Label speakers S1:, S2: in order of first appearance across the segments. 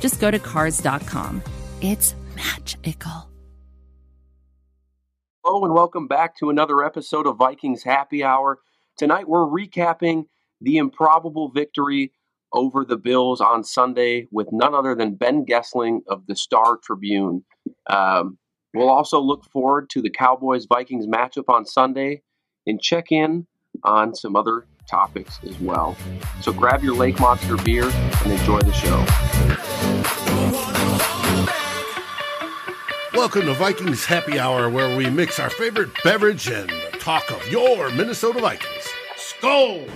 S1: just go to Cars.com. It's magical.
S2: Hello and welcome back to another episode of Vikings Happy Hour. Tonight we're recapping the improbable victory over the Bills on Sunday with none other than Ben Goessling of the Star Tribune. Um, we'll also look forward to the Cowboys Vikings matchup on Sunday and check in on some other topics as well. So grab your Lake Monster beer and enjoy the show.
S3: Welcome to Vikings Happy Hour, where we mix our favorite beverage and talk of your Minnesota Vikings. Skol!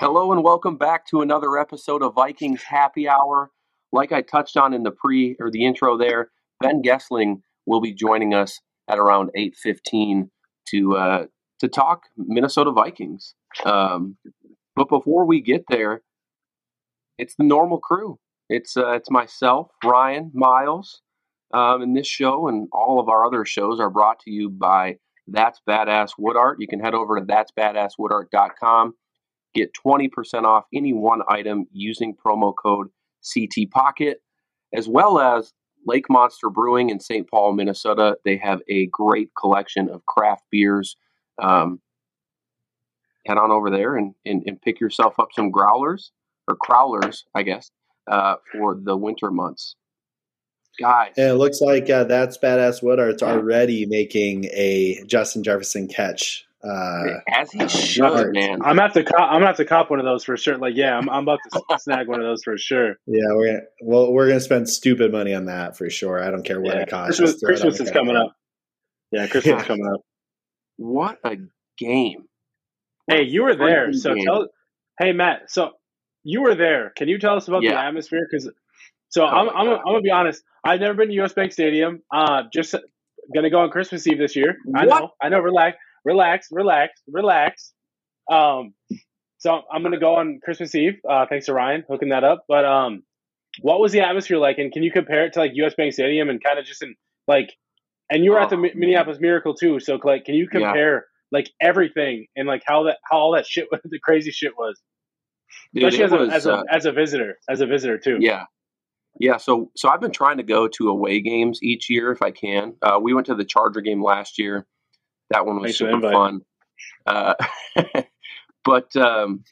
S2: Hello and welcome back to another episode of Vikings Happy Hour. Like I touched on in the pre or the intro there, Ben Goessling will be joining us at around 8:15 to uh, to talk Minnesota Vikings. Um, but before we get there, it's the normal crew. It's uh, it's myself, Ryan, Myles, um, and this show and all of our other shows are brought to you by That's Badass Wood Art. You can head over to that'sbadasswoodart.com, get 20% off any one item using promo code CT Pocket, as well as Lake Monster Brewing in St. Paul, Minnesota. They have a great collection of craft beers. Um, head on over there and, and, and, pick yourself up some growlers or crowlers, I guess, uh, for the winter months guys.
S4: And it looks like uh, that's badass Woodart's already making a Justin Jefferson catch.
S2: Uh, As he should, man.
S5: I'm gonna have to cop, I'm gonna have to cop one of those for sure. Like, yeah, I'm, I'm about to snag one of those for sure.
S4: Yeah, we're gonna well, we're gonna spend stupid money on that for sure. I don't care what
S5: yeah.
S4: it costs.
S5: Christmas, Christmas is coming up. Yeah, Christmas yeah. is coming up.
S2: What a game!
S5: What hey, you were there, so game. tell. Hey, Matt. So you were there. Can you tell us about yeah. the atmosphere? Because so oh I'm, I'm, I'm, gonna be honest. I've never been to US Bank Stadium. Uh, just gonna go on Christmas Eve this year. I know. I know. Relax, relax, relax, relax. Um, so I'm gonna go on Christmas Eve. Uh, thanks to Ryan hooking that up. But um, what was the atmosphere like? And can you compare it to like US Bank Stadium and kind of just in like, and you were oh, at the oh, Minneapolis Miracle too. So like, can you compare yeah. Like everything and like how that how all that shit the crazy shit was? Dude, Especially as, was, a, as, a, uh, as a visitor, as a visitor too.
S2: Yeah, yeah, so so I've been trying to go to away games each year if I can. Uh, we went to the Charger game last year. That one was Thanks super fun. Uh, but um,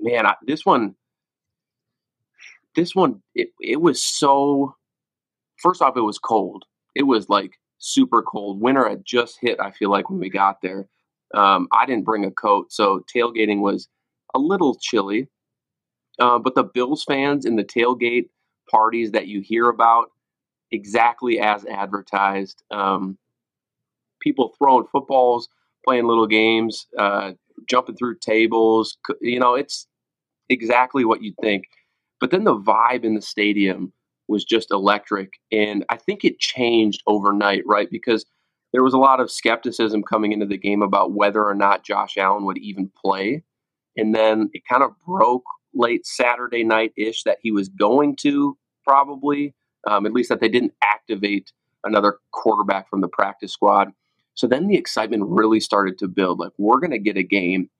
S2: man, I, this one, this one, it it was so. First off, it was cold. It was like super cold. Winter had just hit. I feel like when we got there, um, I didn't bring a coat, so tailgating was a little chilly. Uh, but the Bills fans in the tailgate parties that you hear about exactly as advertised. Um, people throwing footballs, playing little games, uh, jumping through tables. You know, it's exactly what you'd think. But then the vibe in the stadium was just electric. And I think it changed overnight, right? Because there was a lot of skepticism coming into the game about whether or not Josh Allen would even play. And then it kind of broke late Saturday night ish that he was going to probably, um, at least that they didn't activate another quarterback from the practice squad. So then the excitement really started to build. Like, we're going to get a game.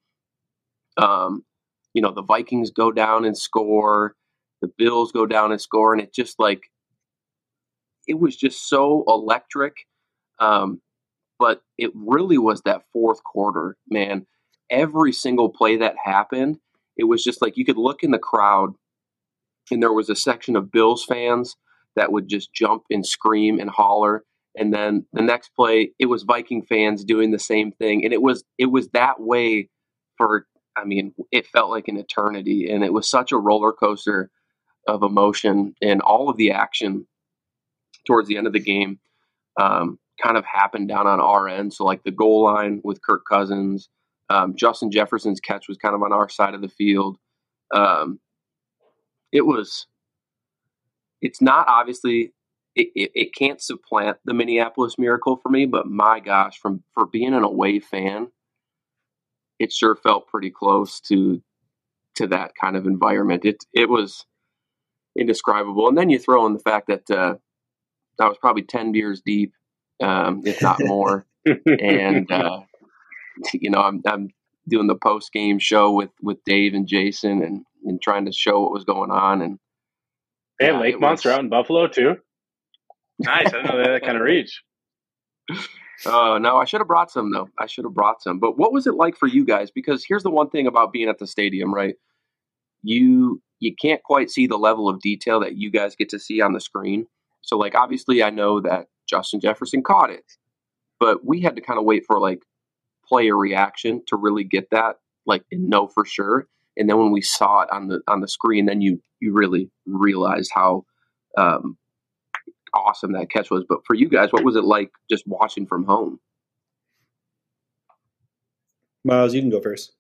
S2: Um, you know, the Vikings go down and score, the Bills go down and score, and it just like, it was just so electric. Um, but it really was that fourth quarter, man. Every single play that happened, it was just like you could look in the crowd and there was a section of Bills fans that would just jump and scream and holler. And then the next play it was Viking fans doing the same thing. And it was it was that way for I mean it felt like an eternity. And it was such a roller coaster of emotion and all of the action towards the end of the game. Um, kind of happened down on our end. So like the goal line with Kirk Cousins um, Justin Jefferson's catch was kind of on our side of the field. Um, it was it's not obviously it, it, it, can't supplant the Minneapolis Miracle for me, but my gosh, from for being an away fan, it sure felt pretty close to to that kind of environment. It it was indescribable, and then you throw in the fact that uh, I was probably ten beers deep, um, if not more, and uh, you know I'm I'm doing the post game show with with Dave and Jason and and trying to show what was going on and.
S5: And yeah, Lake Monster was, out in Buffalo too. Nice. I know they had that kind of reach.
S2: Uh, no, I should have brought some though. I should have brought some. But what was it like for you guys? Because here's the one thing about being at the stadium, right? You you can't quite see the level of detail that you guys get to see on the screen. So like obviously I know that Justin Jefferson caught it, but we had to kind of wait for like player reaction to really get that like and know for sure. And then when we saw it on the on the screen, then you you really realized how um, awesome that catch was. But for you guys, what was it like just watching from home?
S4: Myles, you can go first.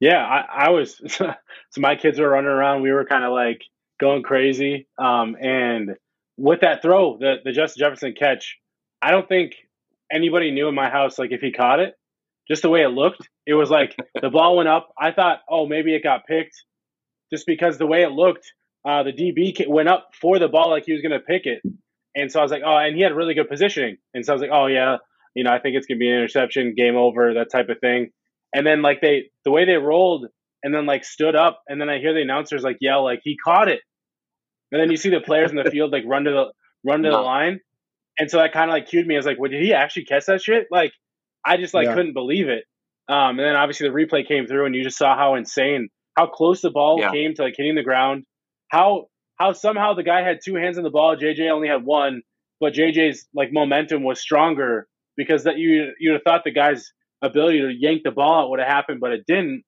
S5: Yeah, I, I was. so my kids were running around. We were kind of like going crazy. Um, and with that throw, the the Justin Jefferson catch, I don't think anybody knew in my house like if he caught it. Just the way it looked, it was like the ball went up. I thought, oh, maybe it got picked, just because the way it looked, uh, the DB went up for the ball like he was going to pick it. And so I was like, oh, and he had really good positioning. And so I was like, oh, yeah, you know, I think it's going to be an interception, game over, that type of thing. And then, like, they, the way they rolled and then, like, stood up, and then I hear the announcers, like, yell, like, he caught it. And then you see the players in the field, like, run to the, run to the line. And so that kind of, like, cued me. I was like, well, did he actually catch that shit? Like, I just, like, yeah. couldn't believe it. Um, and then obviously the replay came through, and you just saw how insane, how close the ball yeah. came to, like, hitting the ground how how somehow the guy had two hands on the ball, JJ only had one, but JJ's like momentum was stronger because that you you'd have thought the guy's ability to yank the ball out would have happened, but it didn't.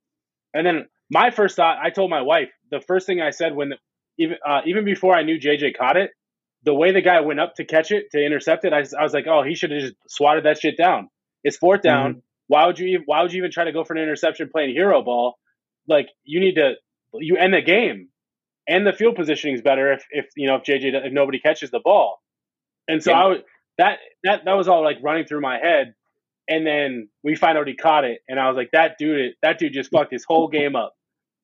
S5: And then my first thought, I told my wife the first thing I said when the, even uh, even before I knew JJ caught it, the way the guy went up to catch it to intercept it, I, I was like, oh, he should have just swatted that shit down. It's fourth down. Mm-hmm. Why would you even, why would you even try to go for an interception playing hero ball? Like you need to you end the game and the field positioning is better if, if you know if JJ if nobody catches the ball. And so yeah. I was that that that was all like running through my head. And then we find out he caught it, and I was like, "That dude, that dude just fucked his whole game up."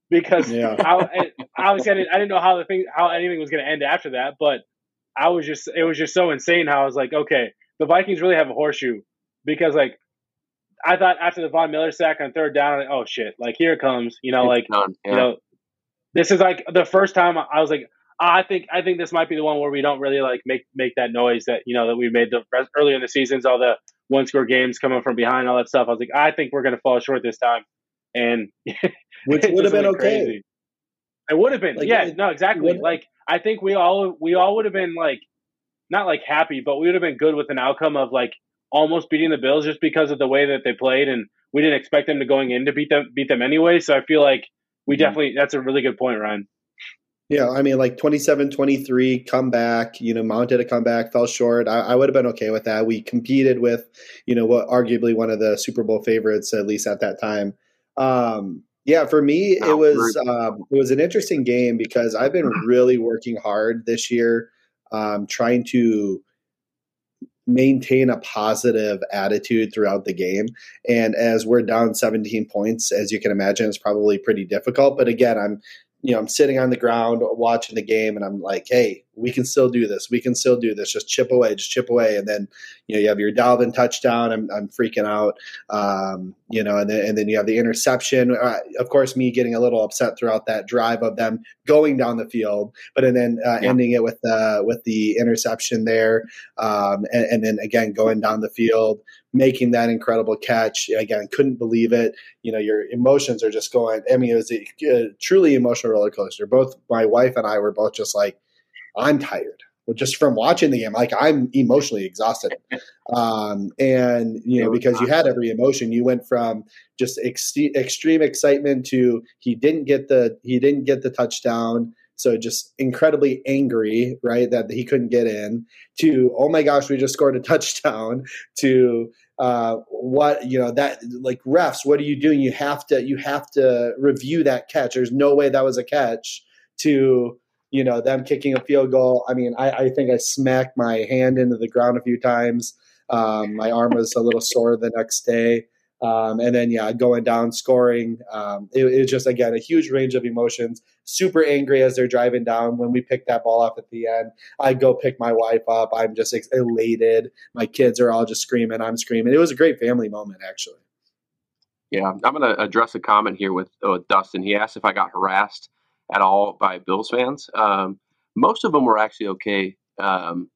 S5: Because yeah. I, obviously I didn't, I didn't know how the thing, how anything was going to end after that. But I was just, it was just so insane how I was like, okay, the Vikings really have a horseshoe because like I thought after the Von Miller sack on third down, like, oh shit, like here it comes, you know, it's like yeah. you know, this is like the first time I was like, ah, I think I think this might be the one where we don't really like make make that noise that you know that we made the earlier in the seasons, all the one score games coming from behind, all that stuff. I was like, I think we're going to fall short this time, and
S4: which would have been okay. Crazy.
S5: It would have been, like, yeah, no, exactly. Like I think we all we all would have been like not like happy, but we would have been good with an outcome of like almost beating the Bills just because of the way that they played, and we didn't expect them to going in to beat them beat them anyway. So I feel like we mm-hmm. definitely that's a really good point, Ryan.
S4: Yeah, I mean, like 27 23, comeback, you know, mounted a comeback, fell short. I, I, would have been okay with that. We competed with, you know, what arguably one of the Super Bowl favorites, at least at that time. Um, yeah, for me, it was um, it was an interesting game because I've been really working hard this year, um, trying to maintain a positive attitude throughout the game. And as we're down 17 points, as you can imagine, it's probably pretty difficult. But again, I'm you know, I'm sitting on the ground watching the game and I'm like, hey, we can still do this. We can still do this. Just chip away, just chip away. And then, you know, you have your Dalvin touchdown. I'm, I'm freaking out. Um, you know, and then, and then you have the interception. Uh, of course, me getting a little upset throughout that drive of them going down the field, but and then uh, yeah. ending it with the, with the interception there. Um, and, and then again, going down the field making that incredible catch. Again, couldn't believe it. You know, your emotions are just going. I mean, it was a, a truly emotional roller coaster. Both my wife and I were both just like, I'm tired. just from watching the game, like I'm emotionally exhausted. Um, and you know, because you had every emotion, you went from just ex- extreme excitement to he didn't get the he didn't get the touchdown so just incredibly angry, right, that he couldn't get in, to, oh my gosh, we just scored a touchdown, to, uh, what you know that like refs what are you doing you have to you have to review that catch there's no way that was a catch to you know, them kicking a field goal. I mean, I, I think I smacked my hand into the ground a few times. Um, my arm was a little sore the next day. Um, and then, yeah, going down, scoring. Um, it, it was just, again, a huge range of emotions. Super angry as they're driving down. When we pick that ball up at the end, I go pick my wife up. I'm just elated. My kids are all just screaming. I'm screaming. It was a great family moment, actually.
S2: Yeah, I'm going to address a comment here with, uh, with Dustin. He asked if I got harassed at all by Bills fans. Um, most of them were actually okay um,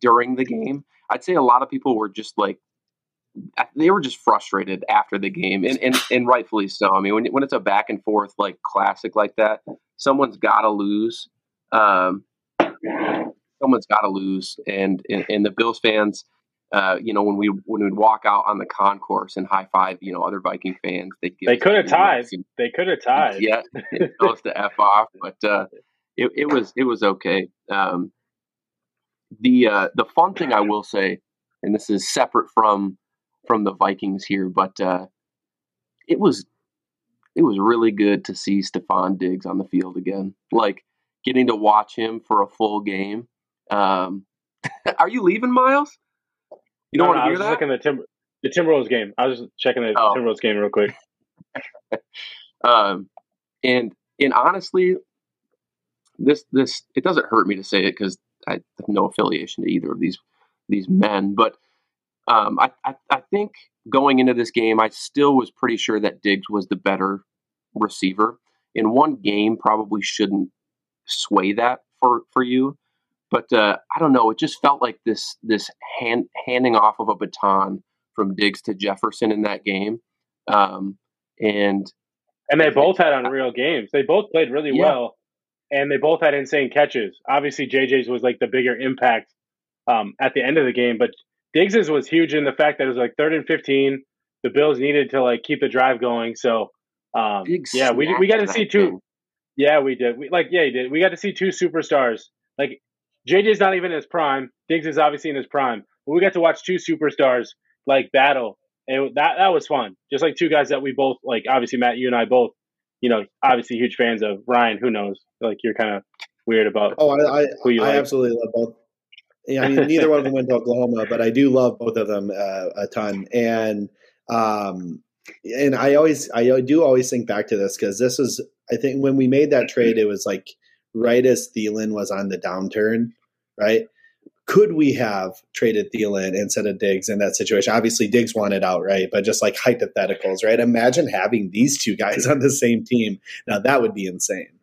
S2: during the game. I'd say a lot of people were just like they were just frustrated after the game, and and, and rightfully so. I mean, when when it's a back and forth like classic like that, someone's got to lose. Um, someone's got to lose, and, and and the Bills fans uh, you know, when we when we'd walk out on the concourse and high five, you know, other Viking fans,
S5: they they could have tied. they could have tied.
S2: Yeah, it was the f off, but uh, it, it was it was okay. Um, the uh, the fun thing I will say, and this is separate from from the Vikings here, but uh, it was it was really good to see Stefon Diggs on the field again. Like getting to watch him for a full game. Um, are you leaving, Myles? You don't no, want to no, hear
S5: that? Looking at the Timber, the Timberwolves game. I was just checking the oh. Timberwolves game real quick.
S2: um, and and honestly, this this it doesn't hurt me to say it because I have no affiliation to either of these these men, but um, I, I I think going into this game, I still was pretty sure that Diggs was the better receiver. In one game, probably shouldn't sway that for for you. But uh, I don't know. It just felt like this this hand, handing off of a baton from Diggs to Jefferson in that game, um, and
S5: and they both had unreal games. They both played really yeah. well, and they both had insane catches. Obviously, JJ's was like the bigger impact um, at the end of the game, but Diggs's was huge in the fact that it was like third and fifteen. The Bills needed to like keep the drive going, so um, yeah, we we got to see two. Yeah, we did. We like yeah, you did. We got to see two superstars. Like JJ's not even in his prime. Diggs is obviously in his prime. But we got to watch two superstars like battle, and that that was fun. Just like two guys that we both like. Obviously, Matt, you and I both, you know, obviously huge fans of. Ryan, who knows? Like you're kind of weird about.
S4: Oh, I I, I like. absolutely love both. Yeah, I mean, neither one of them went to Oklahoma, but I do love both of them uh, a ton. And um, and I always I do always think back to this because this was, I think when we made that trade, it was like right as Thielen was on the downturn, right? Could we have traded Thielen instead of Diggs in that situation? Obviously, Diggs wanted out, right? But just like hypotheticals, right? Imagine having these two guys on the same team. Now that would be insane.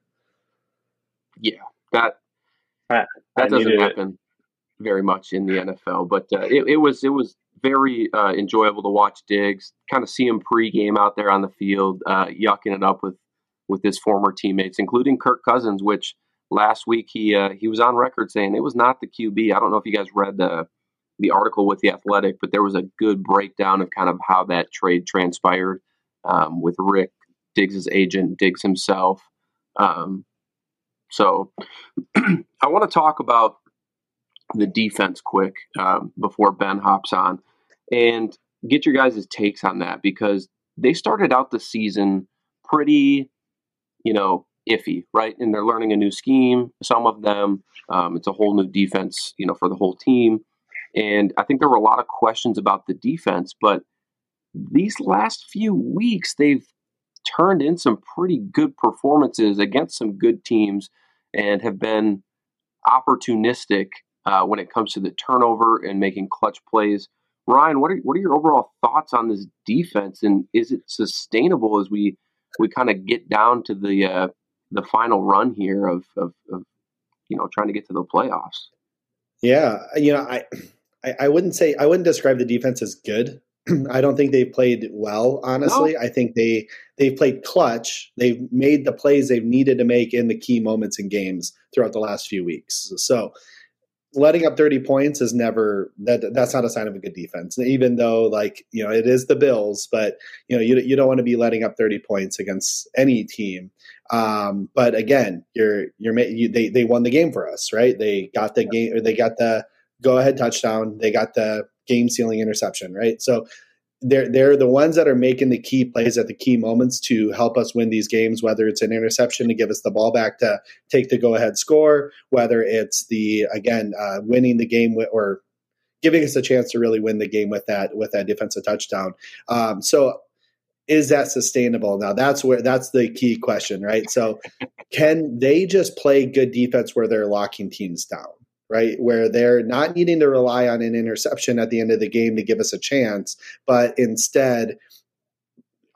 S2: Yeah, that that, that doesn't happen it. Very much in the NFL, but uh, it, it, was it was very uh, enjoyable to watch Diggs, kind of see him pregame out there on the field, uh, yucking it up with with his former teammates, including Kirk Cousins, which last week he uh, he was on record saying it was not the QB. I don't know if you guys read the the article with the Athletic, but there was a good breakdown of kind of how that trade transpired um, with Rick Diggs' agent, Diggs himself. Um, so I want to talk about the defense quick um, before Ben hops on and get your guys' takes on that because they started out the season pretty you know, iffy, right? And they're learning a new scheme. Some of them, um, it's a whole new defense, you know, for the whole team. And I think there were a lot of questions about the defense, but these last few weeks, they've turned in some pretty good performances against some good teams and have been opportunistic uh, when it comes to the turnover and making clutch plays. Ryan, what are what are your overall thoughts on this defense, and is it sustainable as we we kind of get down to the uh, the final run here of, of, of you know trying to get to the playoffs.
S4: Yeah, you know, I, I, I wouldn't say I wouldn't describe the defense as good. I don't think they played well. Honestly, no. I think they they played clutch. They've made the plays they've needed to make in the key moments in games throughout the last few weeks. So letting up 30 points is never that that's not a sign of a good defense. Even though like you know it is the bills but you know you, you don't want to be letting up 30 points against any team. Um, but again you're you're you, they they won the game for us right? They got the game or they got the go ahead touchdown. They got the game sealing interception right? So they're they're the ones that are making the key plays at the key moments to help us win these games. Whether it's an interception to give us the ball back to take the go ahead score, whether it's the again uh, winning the game with, or giving us a chance to really win the game with that with that defensive touchdown. Um, so is that sustainable? Now that's where that's the key question, right? So can they just play good defense where they're locking teams down? Right? Where they're not needing to rely on an interception at the end of the game to give us a chance, but instead,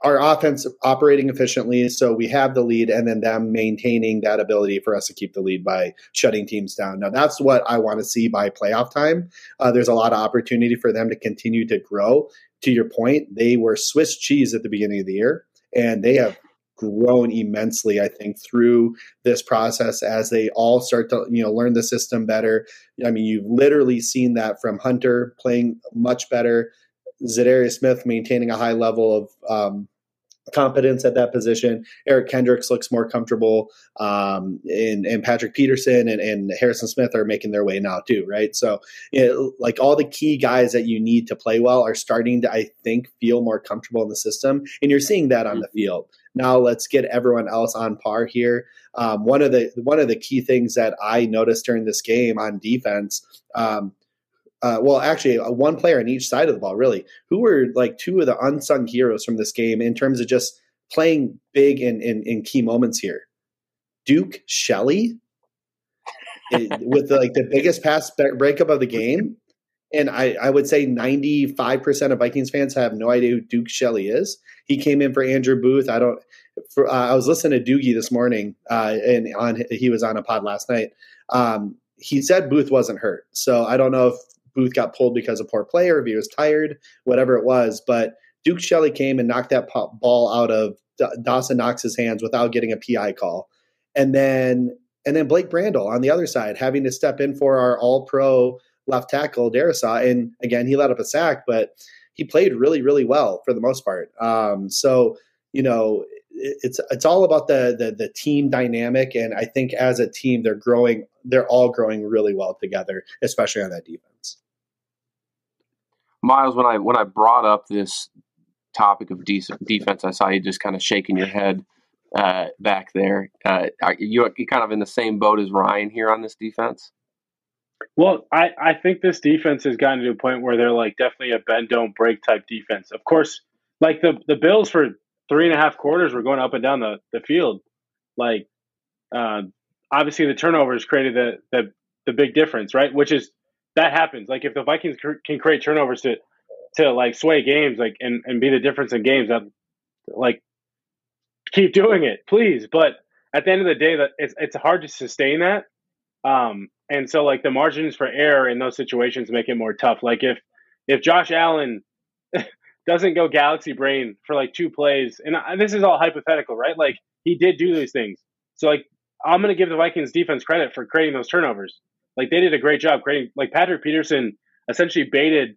S4: our offense operating efficiently so we have the lead and then them maintaining that ability for us to keep the lead by shutting teams down now that's what i want to see by playoff time uh, there's a lot of opportunity for them to continue to grow to your point they were swiss cheese at the beginning of the year and they have grown immensely, I think, through this process as they all start to, you know, learn the system better. I mean, you've literally seen that from Hunter playing much better, Za'Darius Smith maintaining a high level of um, competence at that position. Eric Kendricks looks more comfortable, um, and, and Patrick Peterson and, and, Harrison Smith are making their way now too, right? So, it, like all the key guys that you need to play well are starting to, I think, feel more comfortable in the system, and you're seeing that on the field. Now let's get everyone else on par here. Um, one of the one of the key things that I noticed during this game on defense. Um, uh, well, actually, uh, one player on each side of the ball, really, who were like two of the unsung heroes from this game in terms of just playing big in, in, in key moments here. Duke Shelley with like the biggest pass breakup of the game. And I, I would say 95% of Vikings fans have no idea who Duke Shelley is. He came in for Andrew Booth. I don't, for, uh, I was listening to Doogie this morning, uh, and on he was on a pod last night. Um, he said Booth wasn't hurt. So I don't know if Booth got pulled because of poor play or if he was tired, whatever it was. But Duke Shelley came and knocked that ball out of Dawson Knox's hands without getting a PI call. And then and then Blake Brandel on the other side having to step in for our all pro left tackle Darrisaw. And again, he let up a sack, but he played really, really well for the most part. Um, so, you know, it's it's all about the, the the team dynamic, and I think as a team, they're growing. They're all growing really well together, especially on that defense.
S2: Myles, when I when I brought up this topic of decent defense, I saw you just kind of shaking your head uh, back there. Uh, are you you kind of in the same boat as Ryan here on this defense?
S5: Well, I, I think this defense has gotten to a point where they're like definitely a bend don't break type defense. Of course, like the the Bills for three and a half quarters were going up and down the, the field. Like uh, obviously the turnovers created the, the the big difference, right? Which is that happens. Like if the Vikings cr- can create turnovers to to like sway games, like and and be the difference in games, that like keep doing it, please. But at the end of the day, that it's it's hard to sustain that. Um, and so like the margins for error in those situations make it more tough. Like if if Josh Allen doesn't go galaxy brain for like two plays, and this is all hypothetical, right? Like he did do these things. So like I'm gonna give the Vikings defense credit for creating those turnovers. Like they did a great job creating. Like Patrick Peterson essentially baited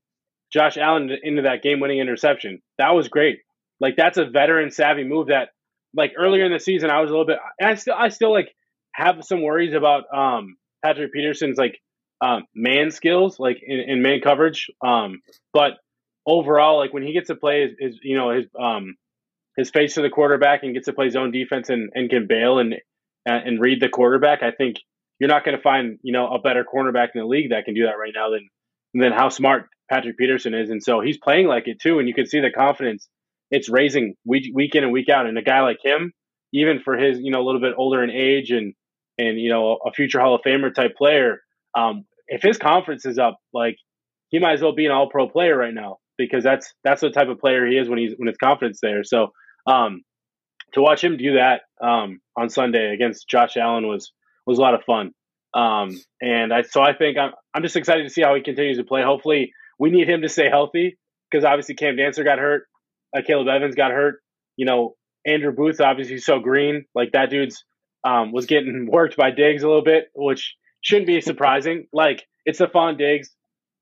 S5: Josh Allen into that game-winning interception. That was great. Like that's a veteran savvy move that like earlier in the season I was a little bit. I still I still like have some worries about um Patrick Peterson's like um, man skills, like in, in man coverage. Um, but overall, like when he gets to play his, his, you know his um his face to the quarterback and gets to play zone defense and, and can bail and and read the quarterback, I think you're not going to find you know a better cornerback in the league that can do that right now than than how smart Patrick Peterson is. And so he's playing like it too, and you can see the confidence it's raising week week in and week out. And a guy like him, even for his you know a little bit older in age and and you know a future Hall of Famer type player, um, if his conference is up, like he might as well be an All Pro player right now because that's that's the type of player he is when he's when his confidence there. So um, to watch him do that um, on Sunday against Josh Allen was was a lot of fun. Um, and I so I think I'm I'm just excited to see how he continues to play. Hopefully, we need him to stay healthy because obviously Cam Dantzler got hurt, uh, Caleb Evans got hurt. You know, Andrew Booth obviously so green, like that dude's um, was getting worked by Diggs a little bit, which shouldn't be surprising. like it's the Stefon Diggs,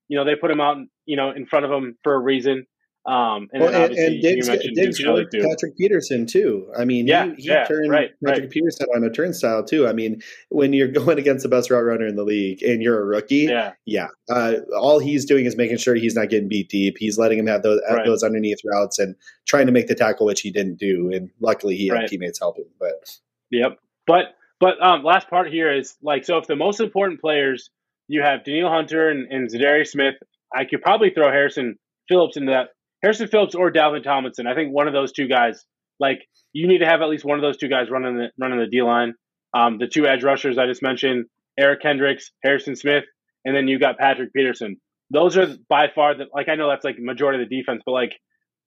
S5: you know, they put him out, you know, in front of him for a reason. Um, and well, and, and Diggs,
S4: Diggs worked Patrick Peterson too. I mean, yeah, he, he yeah, turned right, Patrick right. Peterson on a turnstile too. I mean, when you're going against the best route runner in the league and you're a rookie, yeah, yeah, uh, all he's doing is making sure he's not getting beat deep. He's letting him have those right. those underneath routes and trying to make the tackle, which he didn't do. And luckily, he had teammates helping. But
S5: yep, but but um, last part here is like so. If the most important players you have Danielle Hunter and, and Za'Darius Smith, I could probably throw Harrison Phillips into that Harrison Phillips or Dalvin Tomlinson. I think one of those two guys, like you need to have at least one of those two guys running the running the D line. Um, the two edge rushers I just mentioned, Eric Kendricks, Harrison Smith, and then you got Patrick Peterson. Those are by far the like I know that's like majority of the defense, but like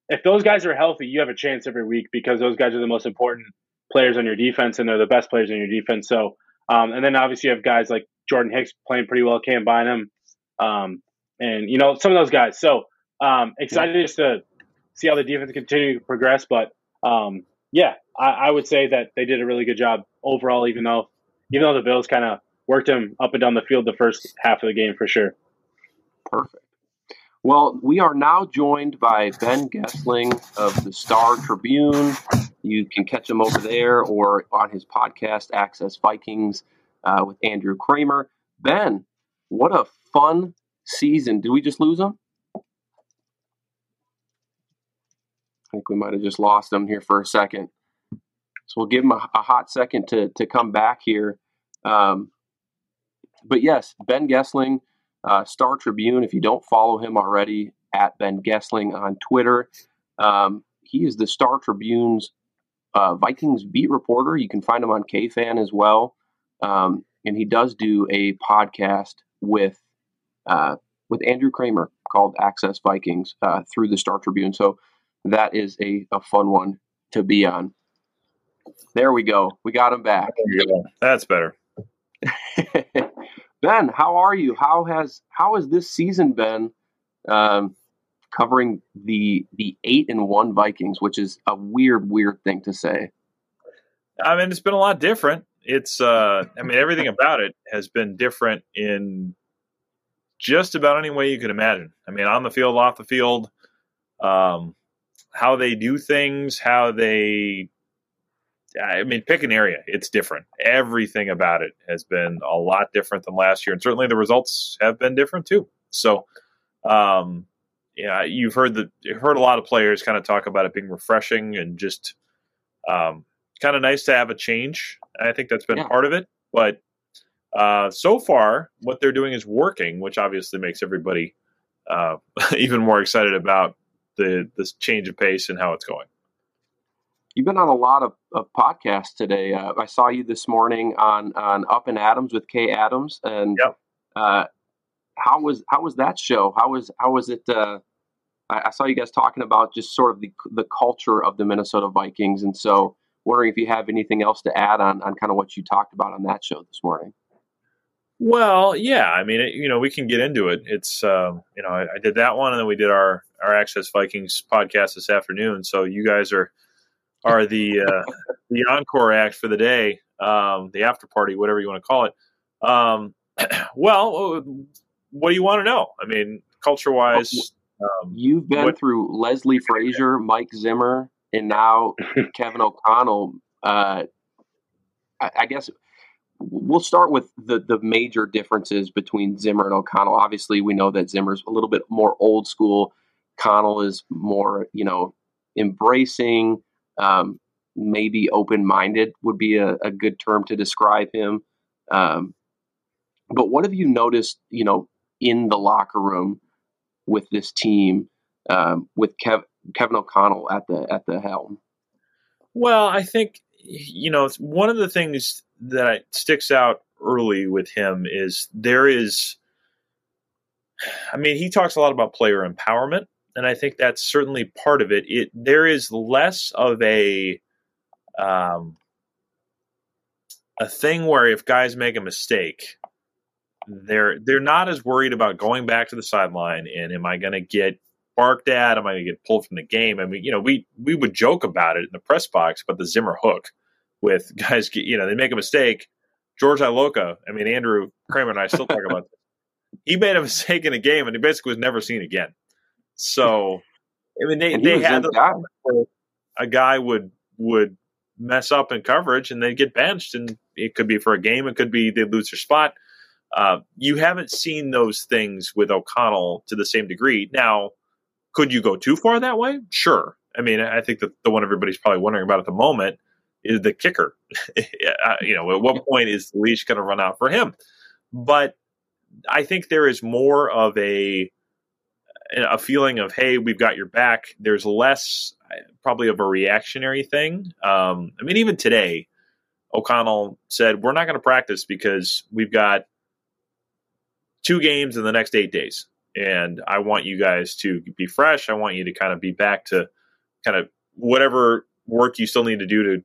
S5: if those guys are healthy, you have a chance every week because those guys are the most important players on your defense and they're the best players on your defense. So um, and then obviously you have guys like Jordan Hicks playing pretty well, Cam Bynum, um, and you know some of those guys. So um, excited just to see how the defense continue to progress. But um, yeah, I, I, would say that they did a really good job overall, even though even though the Bills kind of worked him up and down the field the first half of the game for sure.
S2: Perfect. Well, we are now joined by Ben Goessling of the Star Tribune. You can catch him over there or on his podcast, Access Vikings, uh, with Andrew Krammer. Ben, what a fun season. Did we just lose him? I think we might have just lost him here for a second. So we'll give him a, a hot second to, to come back here. Um, but yes, Ben Goessling, uh, Star Tribune. If you don't follow him already, at Ben Goessling on Twitter. Um, he is the Star Tribune's uh, Vikings beat reporter. You can find him on KFan as well, um, and he does do a podcast with uh, with Andrew Krammer called Access Vikings uh, through the Star Tribune. So that is a, a fun one to be on. There we go. We got him back.
S6: That's better.
S2: ben, how are you? How has how has this season been? Um, covering the the eight and one Vikings, which is a weird, weird thing to say.
S6: I mean, it's been a lot different. It's, uh, I mean, everything about it has been different in just about any way you could imagine. I mean, on the field, off the field, um, how they do things, how they I mean, pick an area. It's different. Everything about it has been a lot different than last year, and certainly the results have been different too. So, um, yeah, you've heard the heard a lot of players kind of talk about it being refreshing and just um, kind of nice to have a change. I think that's been yeah. part of it. But uh, so far, what they're doing is working, which obviously makes everybody uh, even more excited about the this change of pace and how it's going.
S2: You've been on a lot of, of podcasts today. Uh, I saw you this morning on on Up and Adams with Kay Adams, and yep. How was how was that show? How was how was it? Uh, I, I, saw you guys talking about just sort of the the culture of the Minnesota Vikings, and so wondering if you have anything else to add on on kind of what you talked about on that show this morning.
S6: Well, yeah, I mean, it, you know, we can get into it. It's, um, you know, I, I, did that one, and then we did our our Access Vikings podcast this afternoon. So you guys are are the uh, the encore act for the day, um, the after party, whatever you want to call it. Um, well, what do you want to know? I mean, culture wise,
S2: um, you've been what, through Leslie Frazier, Mike Zimmer, and now Kevin O'Connell. Uh, I, I guess we'll start with the the major differences between Zimmer and O'Connell. Obviously, we know that Zimmer's a little bit more old school. Connell is more, you know, embracing, um, maybe open minded would be a, a, good term to describe him. Um, but what have you noticed, you know, in the locker room with this team, um, with Kev, Kevin O'Connell at the at the helm?
S6: Well, I think you know one of the things that sticks out early with him is there is I mean, he talks a lot about player empowerment, and I think that's certainly part of it. It there is less of a um, a thing where if guys make a mistake, they're they're not as worried about going back to the sideline and am I going to get barked at? Am I going to get pulled from the game? I mean, you know, we we would joke about it in the press box, but the Zimmer hook with guys, you know, they make a mistake. George Iloka, I mean, Andrew Krammer and I still talk about this. He made a mistake in a game and he basically was never seen again. So I mean, they, they had a guy would would mess up in coverage and they'd get benched, and it could be for a game, it could be they lose their spot. Uh, you haven't seen those things with O'Connell to the same degree. Now, could you go too far that way? Sure. I mean, I think that the one everybody's probably wondering about at the moment is the kicker. Uh, you know, at what point is the leash going to run out for him? But I think there is more of a a feeling of hey, we've got your back. There's less probably of a reactionary thing. Um, I mean, even today, O'Connell said we're not going to practice because we've got two games in the next eight days, and I want you guys to be fresh. I want you to kind of be back to kind of whatever work you still need to do to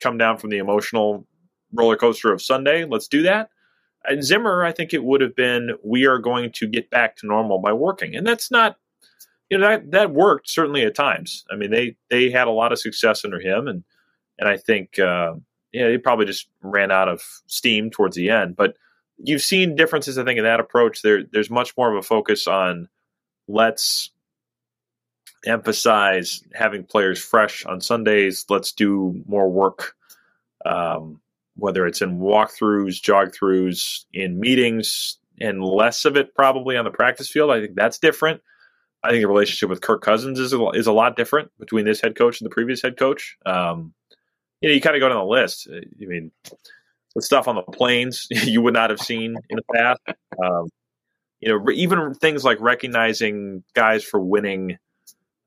S6: come down from the emotional roller coaster of Sunday. Let's do that. And Zimmer, I think it would have been we are going to get back to normal by working, and that's not you know that that worked certainly at times. I mean they they had a lot of success under him, and and I think uh, yeah they probably just ran out of steam towards the end. But you've seen differences, I think, in that approach. There there's much more of a focus on let's emphasize having players fresh on Sundays. Let's do more work. Um, whether it's in walkthroughs, jog throughs, in meetings, and less of it probably on the practice field. I think that's different. I think the relationship with Kirk Cousins is a, is a lot different between this head coach and the previous head coach. Um, you know, you kind of go down the list. I mean, the stuff on the planes you would not have seen in the past. Um, you know, even things like recognizing guys for winning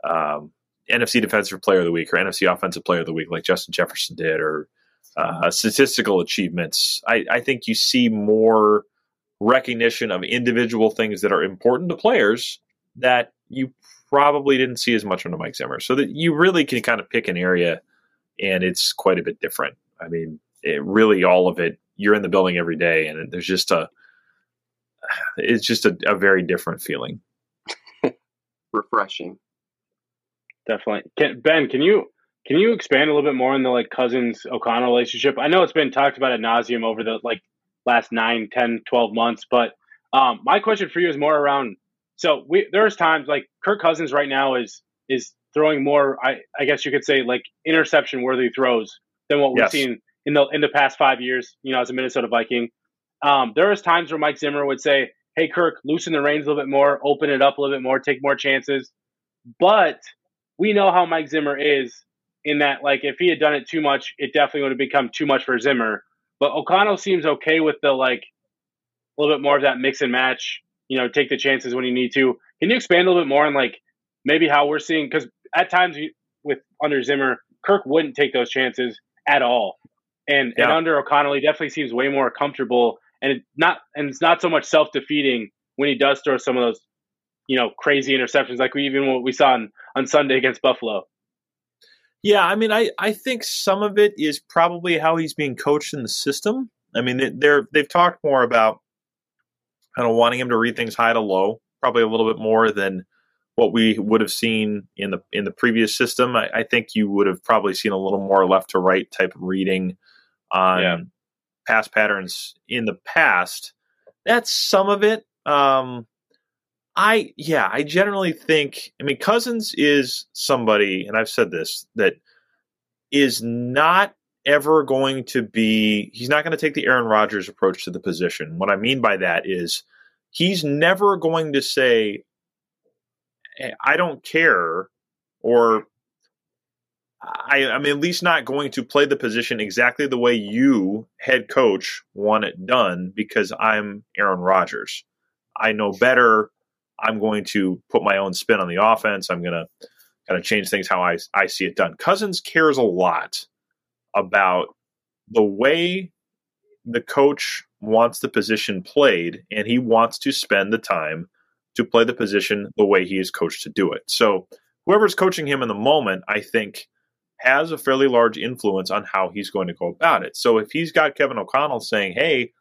S6: um, NFC Defensive Player of the Week or NFC Offensive Player of the Week, like Justin Jefferson did, or uh, statistical achievements. I, I think you see more recognition of individual things that are important to players that you probably didn't see as much under Mike Zimmer. So that you really can kind of pick an area and it's quite a bit different. I mean, it really all of it, you're in the building every day and there's just a, it's just a, a very different feeling.
S2: Refreshing.
S5: Definitely. Can, ben, can you can you expand a little bit more on the like Cousins O'Connell relationship? I know it's been talked about at nauseum over the like last 9, 10, 12 months, but um, my question for you is more around so we there's times like Kirk Cousins right now is is throwing more I, I guess you could say like interception worthy throws than what we've yes. seen in the in the past five years, you know, as a Minnesota Viking. Um, there was times where Mike Zimmer would say, Hey Kirk, loosen the reins a little bit more, open it up a little bit more, take more chances. But we know how Mike Zimmer is in that like if he had done it too much, it definitely would have become too much for Zimmer. But O'Connell seems okay with the like a little bit more of that mix and match. You know, take the chances when you need to. Can you expand a little bit more on like maybe how we're seeing? Because at times with under Zimmer, Kirk wouldn't take those chances at all, and yeah. and under O'Connell, he definitely seems way more comfortable. And it not and it's not so much self defeating when he does throw some of those, you know, crazy interceptions like we even what we saw on, on Sunday against Buffalo.
S6: Yeah, I mean, I, I think some of it is probably how he's being coached in the system. I mean, they're they've talked more about kind of wanting him to read things high to low, probably a little bit more than what we would have seen in the in the previous system. I, I think you would have probably seen a little more left to right type of reading on yeah. pass patterns in the past. That's some of it. Um, I yeah, I generally think I mean Cousins is somebody, and I've said this, that is not ever going to be he's not going to take the Aaron Rodgers approach to the position. What I mean by that is he's never going to say I don't care or I, I'm at least not going to play the position exactly the way you, head coach, want it done because I'm Aaron Rodgers. I know better. I'm going to put my own spin on the offense. I'm going to kind of change things how I, I see it done. Cousins cares a lot about the way the coach wants the position played, and he wants to spend the time to play the position the way he is coached to do it. So, whoever's coaching him in the moment, I think, has a fairly large influence on how he's going to go about it. So, if he's got Kevin O'Connell saying, hey,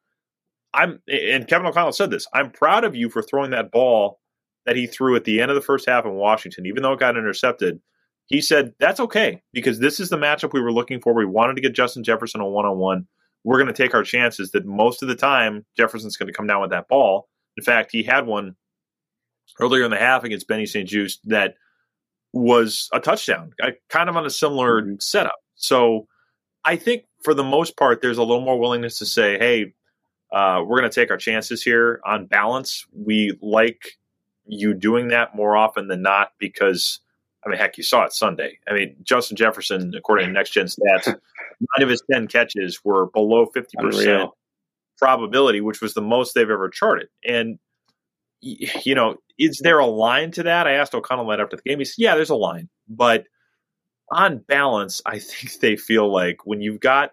S6: I'm, and Kevin O'Connell said this, I'm proud of you for throwing that ball that he threw at the end of the first half in Washington, even though it got intercepted, he said, That's okay because this is the matchup we were looking for. We wanted to get Justin Jefferson a one on one. We're going to take our chances that most of the time Jefferson's going to come down with that ball. In fact, he had one earlier in the half against Benny St. Juste that was a touchdown, kind of on a similar mm-hmm. setup. So I think for the most part, there's a little more willingness to say, hey, uh, we're going to take our chances here on balance. We like you doing that more often than not because, I mean, heck, you saw it Sunday. I mean, Justin Jefferson, according to next gen stats, nine of his 10 catches were below 50% Unreal. probability, which was the most they've ever charted. And, you know, is there a line to that? I asked O'Connell right after the game. He said, yeah, there's a line. But on balance, I think they feel like when you've got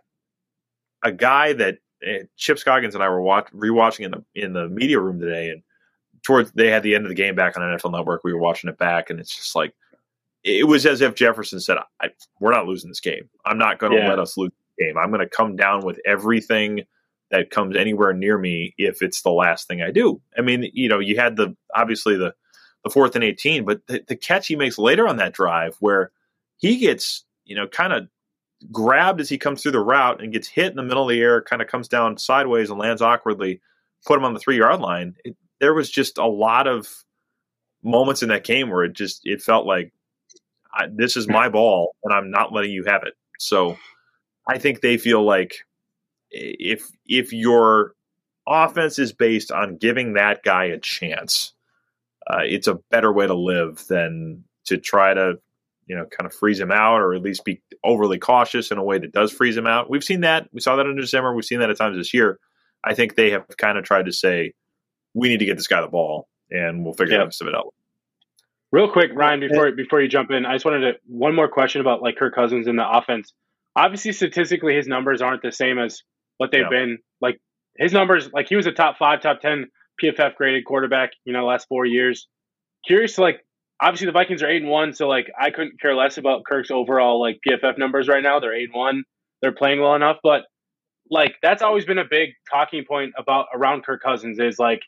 S6: a guy that uh, Chip Scoggins and I were watch, rewatching in the in the media room today, and towards they had the end of the game back on NFL Network. We were watching it back, and it's just like it was as if Jefferson said, "We're not losing this game. I'm not going to yeah. let us lose the game. I'm going to come down with everything." That comes anywhere near me if it's the last thing I do. I mean, you know, you had the obviously the the fourth and 18, but the, the catch he makes later on that drive where he gets, you know, kind of grabbed as he comes through the route and gets hit in the middle of the air, kind of comes down sideways and lands awkwardly, put him on the three yard line. It, there was just a lot of moments in that game where it just it felt like I, this is my ball and I'm not letting you have it. So I think they feel like if if your offense is based on giving that guy a chance, uh, it's a better way to live than to try to you know, kind of freeze him out or at least be overly cautious in a way that does freeze him out. We've seen that. We saw that in December. We've seen that at times this year. I think they have kind of tried to say, we need to get this guy the ball and we'll figure yep. the rest of it out.
S5: Real quick, Ryan, before before you jump in, I just wanted to one more question about like Kirk Cousins in the offense. Obviously, statistically, his numbers aren't the same as what they've been. Like his numbers, like he was a top five, top ten PFF graded quarterback, you know, last four years. Curious, like obviously the Vikings are eight and one, so like I couldn't care less about Kirk's overall like PFF numbers right now. They're eight and one. They're playing well enough, but like that's always been a big talking point about around Kirk Cousins is like,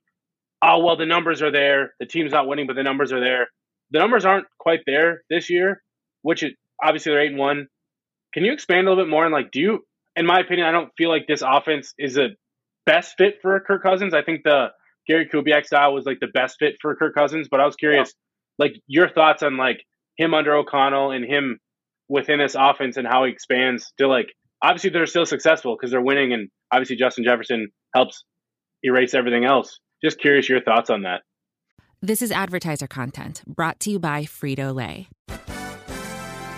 S5: oh well, the numbers are there. The team's not winning, but the numbers are there. The numbers aren't quite there this year, which is obviously they're eight and one. Can you expand a little bit more and like do you? In my opinion, I don't feel like this offense is a best fit for Kirk Cousins. I think the Gary Kubiak style was like the best fit for Kirk Cousins, but I was curious. Yeah like your thoughts on like him under O'Connell and him within this offense and how he expands to like obviously they're still successful because they're winning and obviously Justin Jefferson helps erase everything else. Just curious your thoughts on that.
S1: This is advertiser content brought to you by Frito Lay.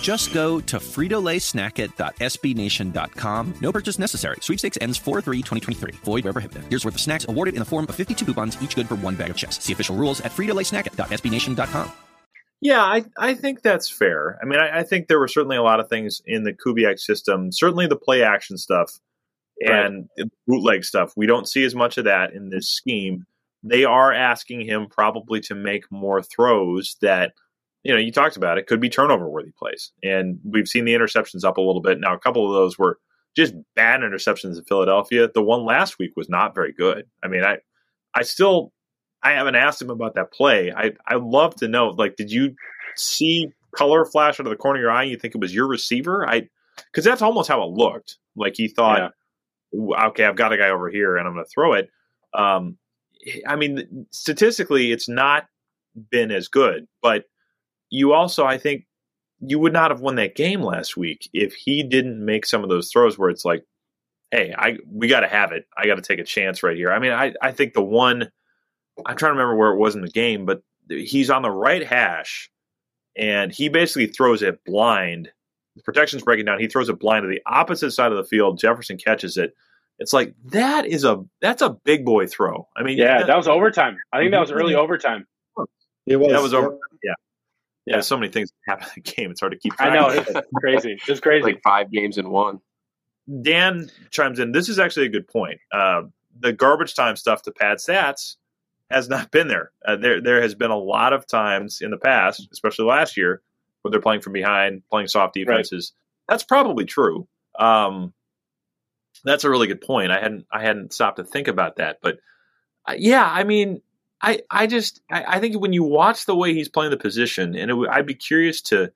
S7: Just go to fritolaysnacket.sbnation.com. No purchase necessary. Sweepstakes ends 4-3-2023. Void where prohibited. Here's worth of snacks awarded in the form of 52 coupons, each good for one bag of chips. See official rules at fritolaysnacket.sbnation.com.
S6: Yeah, I, I think that's fair. I mean, I, I, think there were certainly a lot of things in the Kubiak system, certainly the play action stuff and right. bootleg stuff. We don't see as much of that in this scheme. They are asking him probably to make more throws that – you know, you talked about it, could be turnover worthy plays. And we've seen the interceptions up a little bit. Now, a couple of those were just bad interceptions in Philadelphia. The one last week was not very good. I mean, I I still I haven't asked him about that play. I I love to know, like, did you see color flash out of the corner of your eye and you think it was your receiver? I because that's almost how it looked. Like he thought, yeah. okay, I've got a guy over here and I'm going to throw it. Um, I mean, statistically, it's not been as good, but you also, I think, you would not have won that game last week if he didn't make some of those throws where it's like, hey, I we got to have it. I got to take a chance right here. I mean, I I think the one I'm trying to remember where it was in the game, but he's on the right hash and he basically throws it blind. The protection's breaking down. He throws it blind to the opposite side of the field. Jefferson catches it It's like that is a that's a big boy throw. I mean,
S5: yeah, that, that was overtime. I think that was early overtime.
S4: It was.
S6: That was over. Yeah. Yeah, yeah. so many things happen in the game. It's hard to keep.
S5: I know it's crazy. It's crazy.
S2: Like five games in one.
S6: Dan chimes in. This is actually a good point. Uh, the garbage time stuff to pad stats has not been there. Uh, there, there has been a lot of times in the past, especially last year, where they're playing from behind, playing soft defenses. Right. That's probably true. Um, that's a really good point. I hadn't, I hadn't stopped to think about that, but uh, yeah, I mean, I, I just, I, I, think when you watch the way he's playing the position, and it, I'd be curious to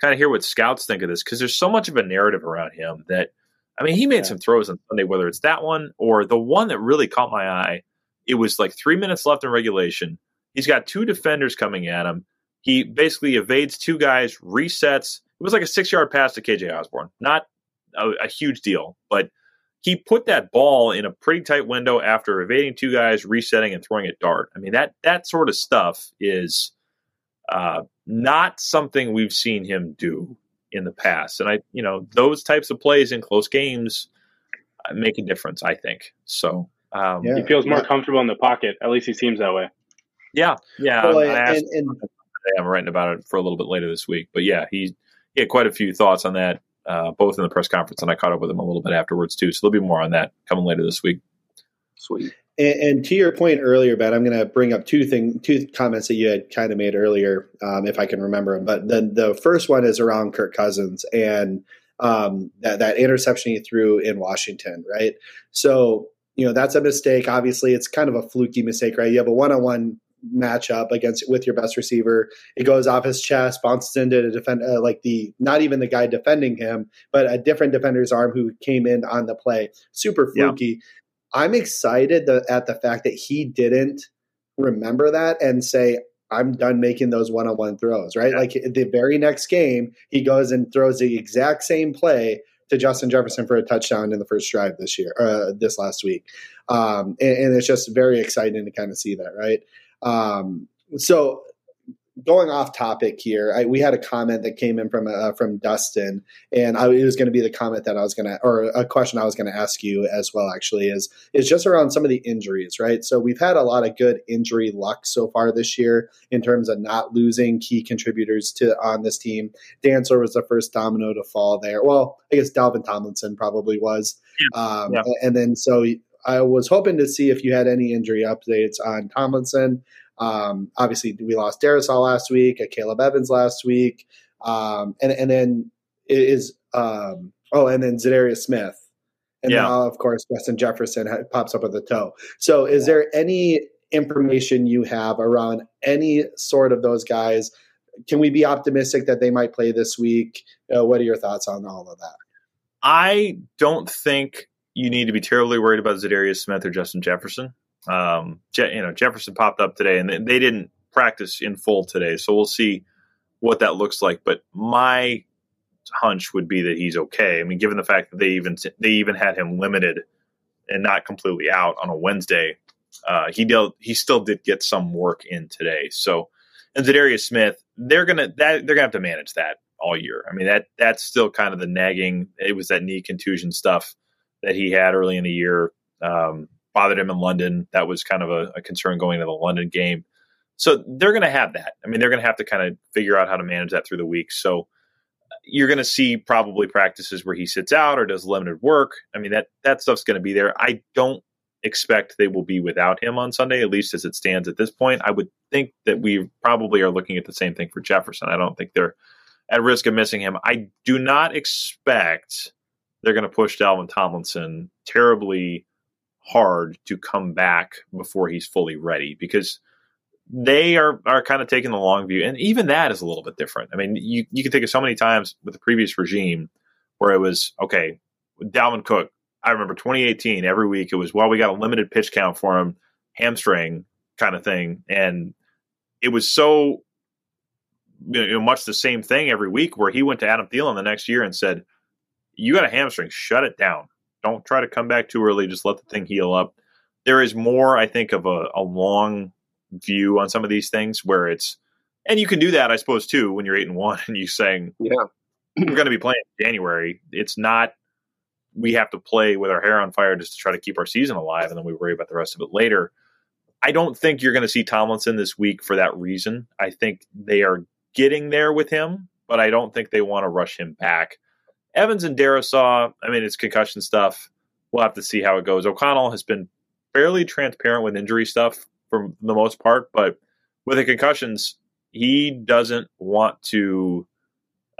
S6: kind of hear what scouts think of this because there's so much of a narrative around him that, I mean, he made yeah. some throws on Sunday, whether it's that one or the one that really caught my eye. It was like three minutes left in regulation. He's got two defenders coming at him. He basically evades two guys, resets. It was like a six yard pass to KJ Osborne. Not a, a huge deal, but he put that ball in a pretty tight window after evading two guys, resetting and throwing it dart. I mean that that sort of stuff is uh, not something we've seen him do in the past. And I, you know, those types of plays in close games uh, make a difference. I think so. Um,
S5: yeah. He feels more comfortable in the pocket. At least he seems that way.
S6: Yeah, yeah. Well, and, and, I'm writing about it for a little bit later this week, but yeah, he, he had quite a few thoughts on that uh, both in the press conference and I caught up with him a little bit afterwards too. So there'll be more on that coming later this week.
S2: Sweet.
S4: And, and to your point earlier, Ben, I'm going to bring up two thing, two comments that you had kind of made earlier, um, if I can remember them. But the the first one is around Kirk Cousins and um, that that interception he threw in Washington, right? So you know that's a mistake. Obviously, it's kind of a fluky mistake, right? You have a one on one matchup against with your best receiver. It goes off his chest, bounces into the defend uh, like the not even the guy defending him, but a different defender's arm who came in on the play. Super fluky. Yeah. I'm excited the, at the fact that he didn't remember that and say, I'm done making those one on one throws, right? Yeah. Like the very next game, he goes and throws the exact same play to Justin Jefferson for a touchdown in the first drive this year, uh, this last week. Um, and, and, it's just very exciting to kind of see that, right? Um, so going off topic here, I, we had a comment that came in from uh, from Dustin, and I, it was going to be the comment that I was going to, or a question I was going to ask you as well. Actually, is is just around some of the injuries, right? So we've had a lot of good injury luck so far this year in terms of not losing key contributors to on this team. Dancer was the first domino to fall there. Well, I guess Dalvin Tomlinson probably was, yeah. Um, yeah. and then so I was hoping to see if you had any injury updates on Tomlinson. Um, obviously, we lost Darrisaw last week, uh, Caleb Evans last week, um, and and then is um, oh, and then Za'Darius Smith, and yeah. now of course Justin Jefferson pops up with the toe. So, is there any information you have around any sort of those guys? Can we be optimistic that they might play this week? Uh, what are your thoughts on all of that?
S6: I don't think you need to be terribly worried about Za'Darius Smith or Justin Jefferson. Um, Je- you know, Jefferson popped up today, and they didn't practice in full today, so we'll see what that looks like. But my hunch would be that he's okay. I mean, given the fact that they even they even had him limited and not completely out on a Wednesday, uh, he did he still did get some work in today. So, and Za'Darius Smith, they're gonna that they're gonna have to manage that all year. I mean that that's still kind of the nagging. It was that knee contusion stuff that he had early in the year um, bothered him in London. That was kind of a, a concern going into the London game. So they're going to have that. I mean, they're going to have to kind of figure out how to manage that through the week. So you're going to see probably practices where he sits out or does limited work. I mean, that that stuff's going to be there. I don't expect they will be without him on Sunday, at least as it stands at this point. I would think that we probably are looking at the same thing for Jefferson. I don't think they're at risk of missing him. I do not expect they're going to push Dalvin Tomlinson terribly hard to come back before he's fully ready because they are are kind of taking the long view, and even that is a little bit different. I mean, you you can think of so many times with the previous regime where it was okay, Dalvin Cook. I remember 2018. Every week it was well, we got a limited pitch count for him, hamstring kind of thing, and it was so you know much the same thing every week where he went to Adam Thielen the next year and said, you got a hamstring, shut it down. Don't try to come back too early. Just let the thing heal up. There is more, I think, of a, a long view on some of these things where it's, and you can do that, I suppose, too, when you're eight and one and you're saying,
S2: yeah,
S6: we're going to be playing in January. It's not we have to play with our hair on fire just to try to keep our season alive, and then we worry about the rest of it later. I don't think you're going to see Tomlinson this week for that reason. I think they are getting there with him, but I don't think they want to rush him back. Evans and Darrisaw, I mean, it's concussion stuff. We'll have to see how it goes. O'Connell has been fairly transparent with injury stuff for the most part, but with the concussions, he doesn't want to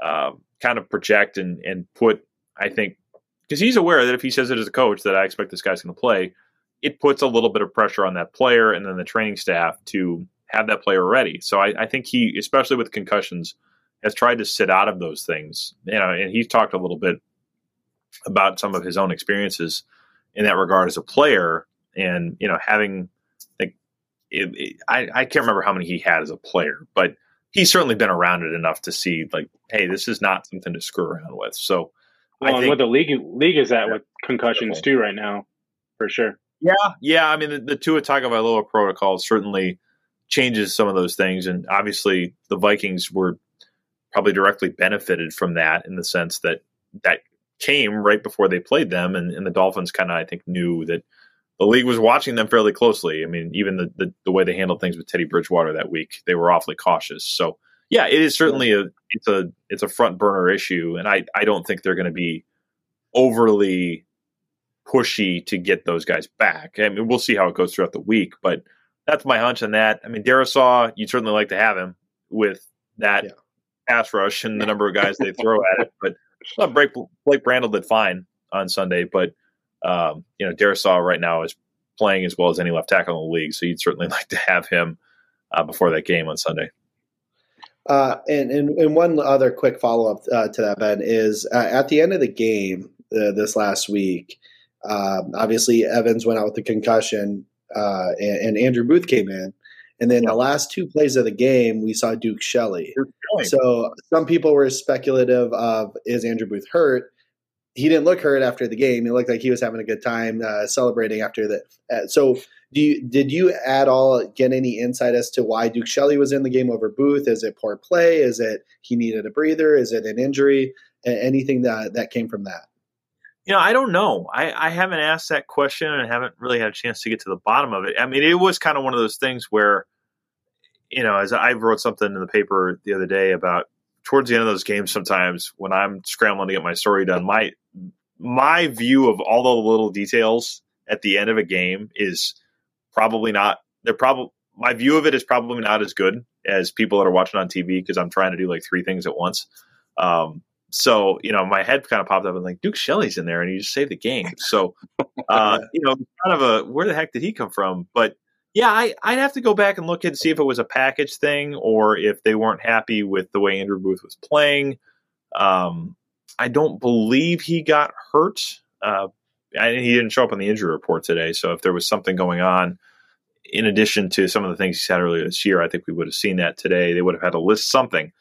S6: uh, kind of project and, and put, I think, because he's aware that if he says it as a coach that I expect this guy's going to play, it puts a little bit of pressure on that player and then the training staff to have that player ready. So I, I think he, especially with concussions, has tried to sit out of those things. You know, and he's talked a little bit about some of his own experiences in that regard as a player, and you know, having like it, it, I, I can't remember how many he had as a player, but he's certainly been around it enough to see like, hey, this is not something to screw around with. So,
S5: well, I think, what the league league is at with concussions too right now, for sure.
S6: Yeah, yeah. I mean, the, the Tua Tagovailoa protocol certainly changes some of those things, and obviously the Vikings were probably directly benefited from that in the sense that that came right before they played them, and, and the Dolphins kind of I think knew that the league was watching them fairly closely. I mean, even the, the, the way they handled things with Teddy Bridgewater that week, they were awfully cautious. So yeah, it is certainly a it's a it's a front burner issue, and I I don't think they're going to be overly pushy to get those guys back. I mean, we'll see how it goes throughout the week, but that's my hunch on that. I mean, Darrisaw, you'd certainly like to have him with that yeah. Pass rush and the number of guys they throw at it. But uh, Blake, Blake Brandel did fine on Sunday, but um, you know, Darrisaw right now is playing as well as any left tackle in the league, so you'd certainly like to have him uh, before that game on Sunday.
S4: Uh, and, and, and one other quick follow up uh, to that, Ben, is uh, at the end of the game uh, this last week, um, obviously, Evans went out with a concussion, uh, and, and, Andrew Booth came in. And then yeah. the last two plays of the game, we saw Duke Shelley. So some people were speculative of is Andrew Booth hurt? He didn't look hurt after the game. He looked like he was having a good time uh, celebrating after that. Uh, so, do you did you at all get any insight as to why Duke Shelley was in the game over Booth? Is it poor play? Is it he needed a breather? Is it an injury? Anything that that came from that?
S6: You know, I don't know. I, I haven't asked that question and haven't really had a chance to get to the bottom of it. I mean, it was kind of one of those things where, you know, as I wrote something in the paper the other day about towards the end of those games, sometimes when I'm scrambling to get my story done, my my view of all the little details at the end of a game is probably not. They're probably my view of it is probably not as good as people that are watching on TV because I'm trying to do like three things at once. Um, so you know my head kind of popped up and like Duke Shelley's in there and he just saved the game. So uh, you know, kind of a where the heck did he come from? But yeah, I, I'd have to go back and look and see if it was a package thing or if they weren't happy with the way Andrew Booth was playing. Um, I don't believe he got hurt. Uh, he didn't show up on the injury report today. So if there was something going on, in addition to some of the things he said earlier this year, I think we would have seen that today. They would have had to list something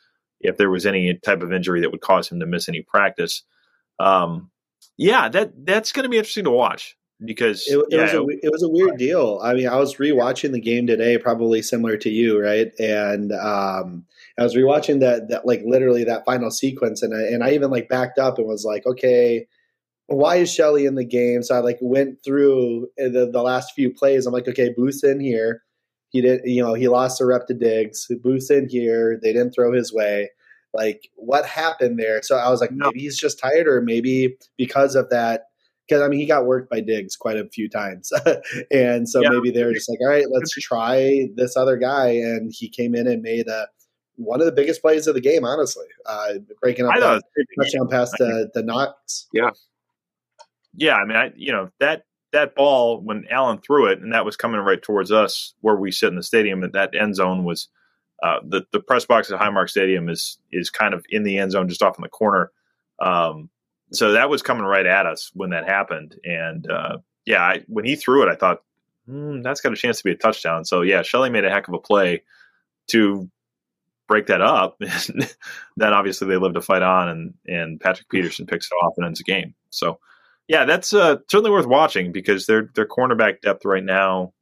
S6: if there was any type of injury that would cause him to miss any practice. Um, yeah, that that's going to be interesting to watch because
S4: it, it
S6: yeah,
S4: was a, it was a weird deal. I mean, I was rewatching the game today, probably similar to you, right? And um, I was rewatching that that like literally that final sequence, and I, and I even like backed up and was like, okay. Why is Shelley in the game? So I like went through the, the last few plays. I'm like, okay, Booth's in here. He did, you know, he lost a rep to Diggs. Booth's in here. They didn't throw his way. Like, what happened there? So I was like, no. maybe he's just tired, or maybe because of that. Because I mean, he got worked by Diggs quite a few times, and so yeah. maybe they're just like, all right, let's try this other guy. And he came in and made a one of the biggest plays of the game, honestly, uh, breaking up that touchdown pass to the Knox.
S6: Yeah, yeah. I mean, I you know that that ball when Allen threw it, and that was coming right towards us where we sit in the stadium, and that end zone was uh, the the press box at Highmark Stadium is is kind of in the end zone, just off in the corner. Um, so that was coming right at us when that happened, and uh, yeah, I, when he threw it, I thought hmm, that's got a chance to be a touchdown. So yeah, Shelley made a heck of a play to break that up. then obviously they live to fight on, and and Patrick Peterson picks it off and ends the game. So yeah, that's uh, certainly worth watching because their their cornerback depth right now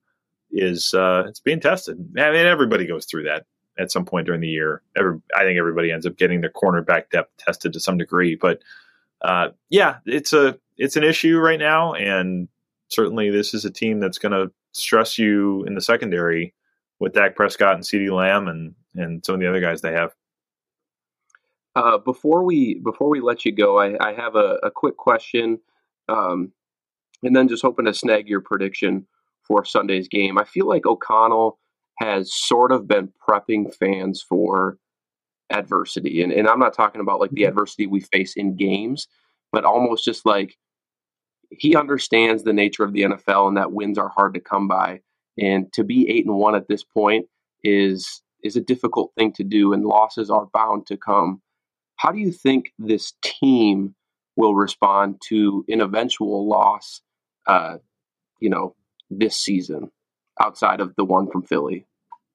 S6: is uh, it's being tested. I mean, everybody goes through that at some point during the year. Every, I think everybody ends up getting their cornerback depth tested to some degree, but uh, yeah, it's a it's an issue right now, and certainly this is a team that's going to stress you in the secondary with Dak Prescott and CeeDee Lamb and and some of the other guys they have.
S2: Uh, before we before we let you go, I, I have a, a, quick question, um, and then just hoping to snag your prediction for Sunday's game. I feel like O'Connell has sort of been prepping fans for adversity, and and I'm not talking about like the mm-hmm. adversity we face in games, but almost just like he understands the nature of the NFL and that wins are hard to come by. And to be eight and one at this point is is a difficult thing to do, and losses are bound to come. How do you think this team will respond to an eventual loss? Uh, you know, this season outside of the one from Philly.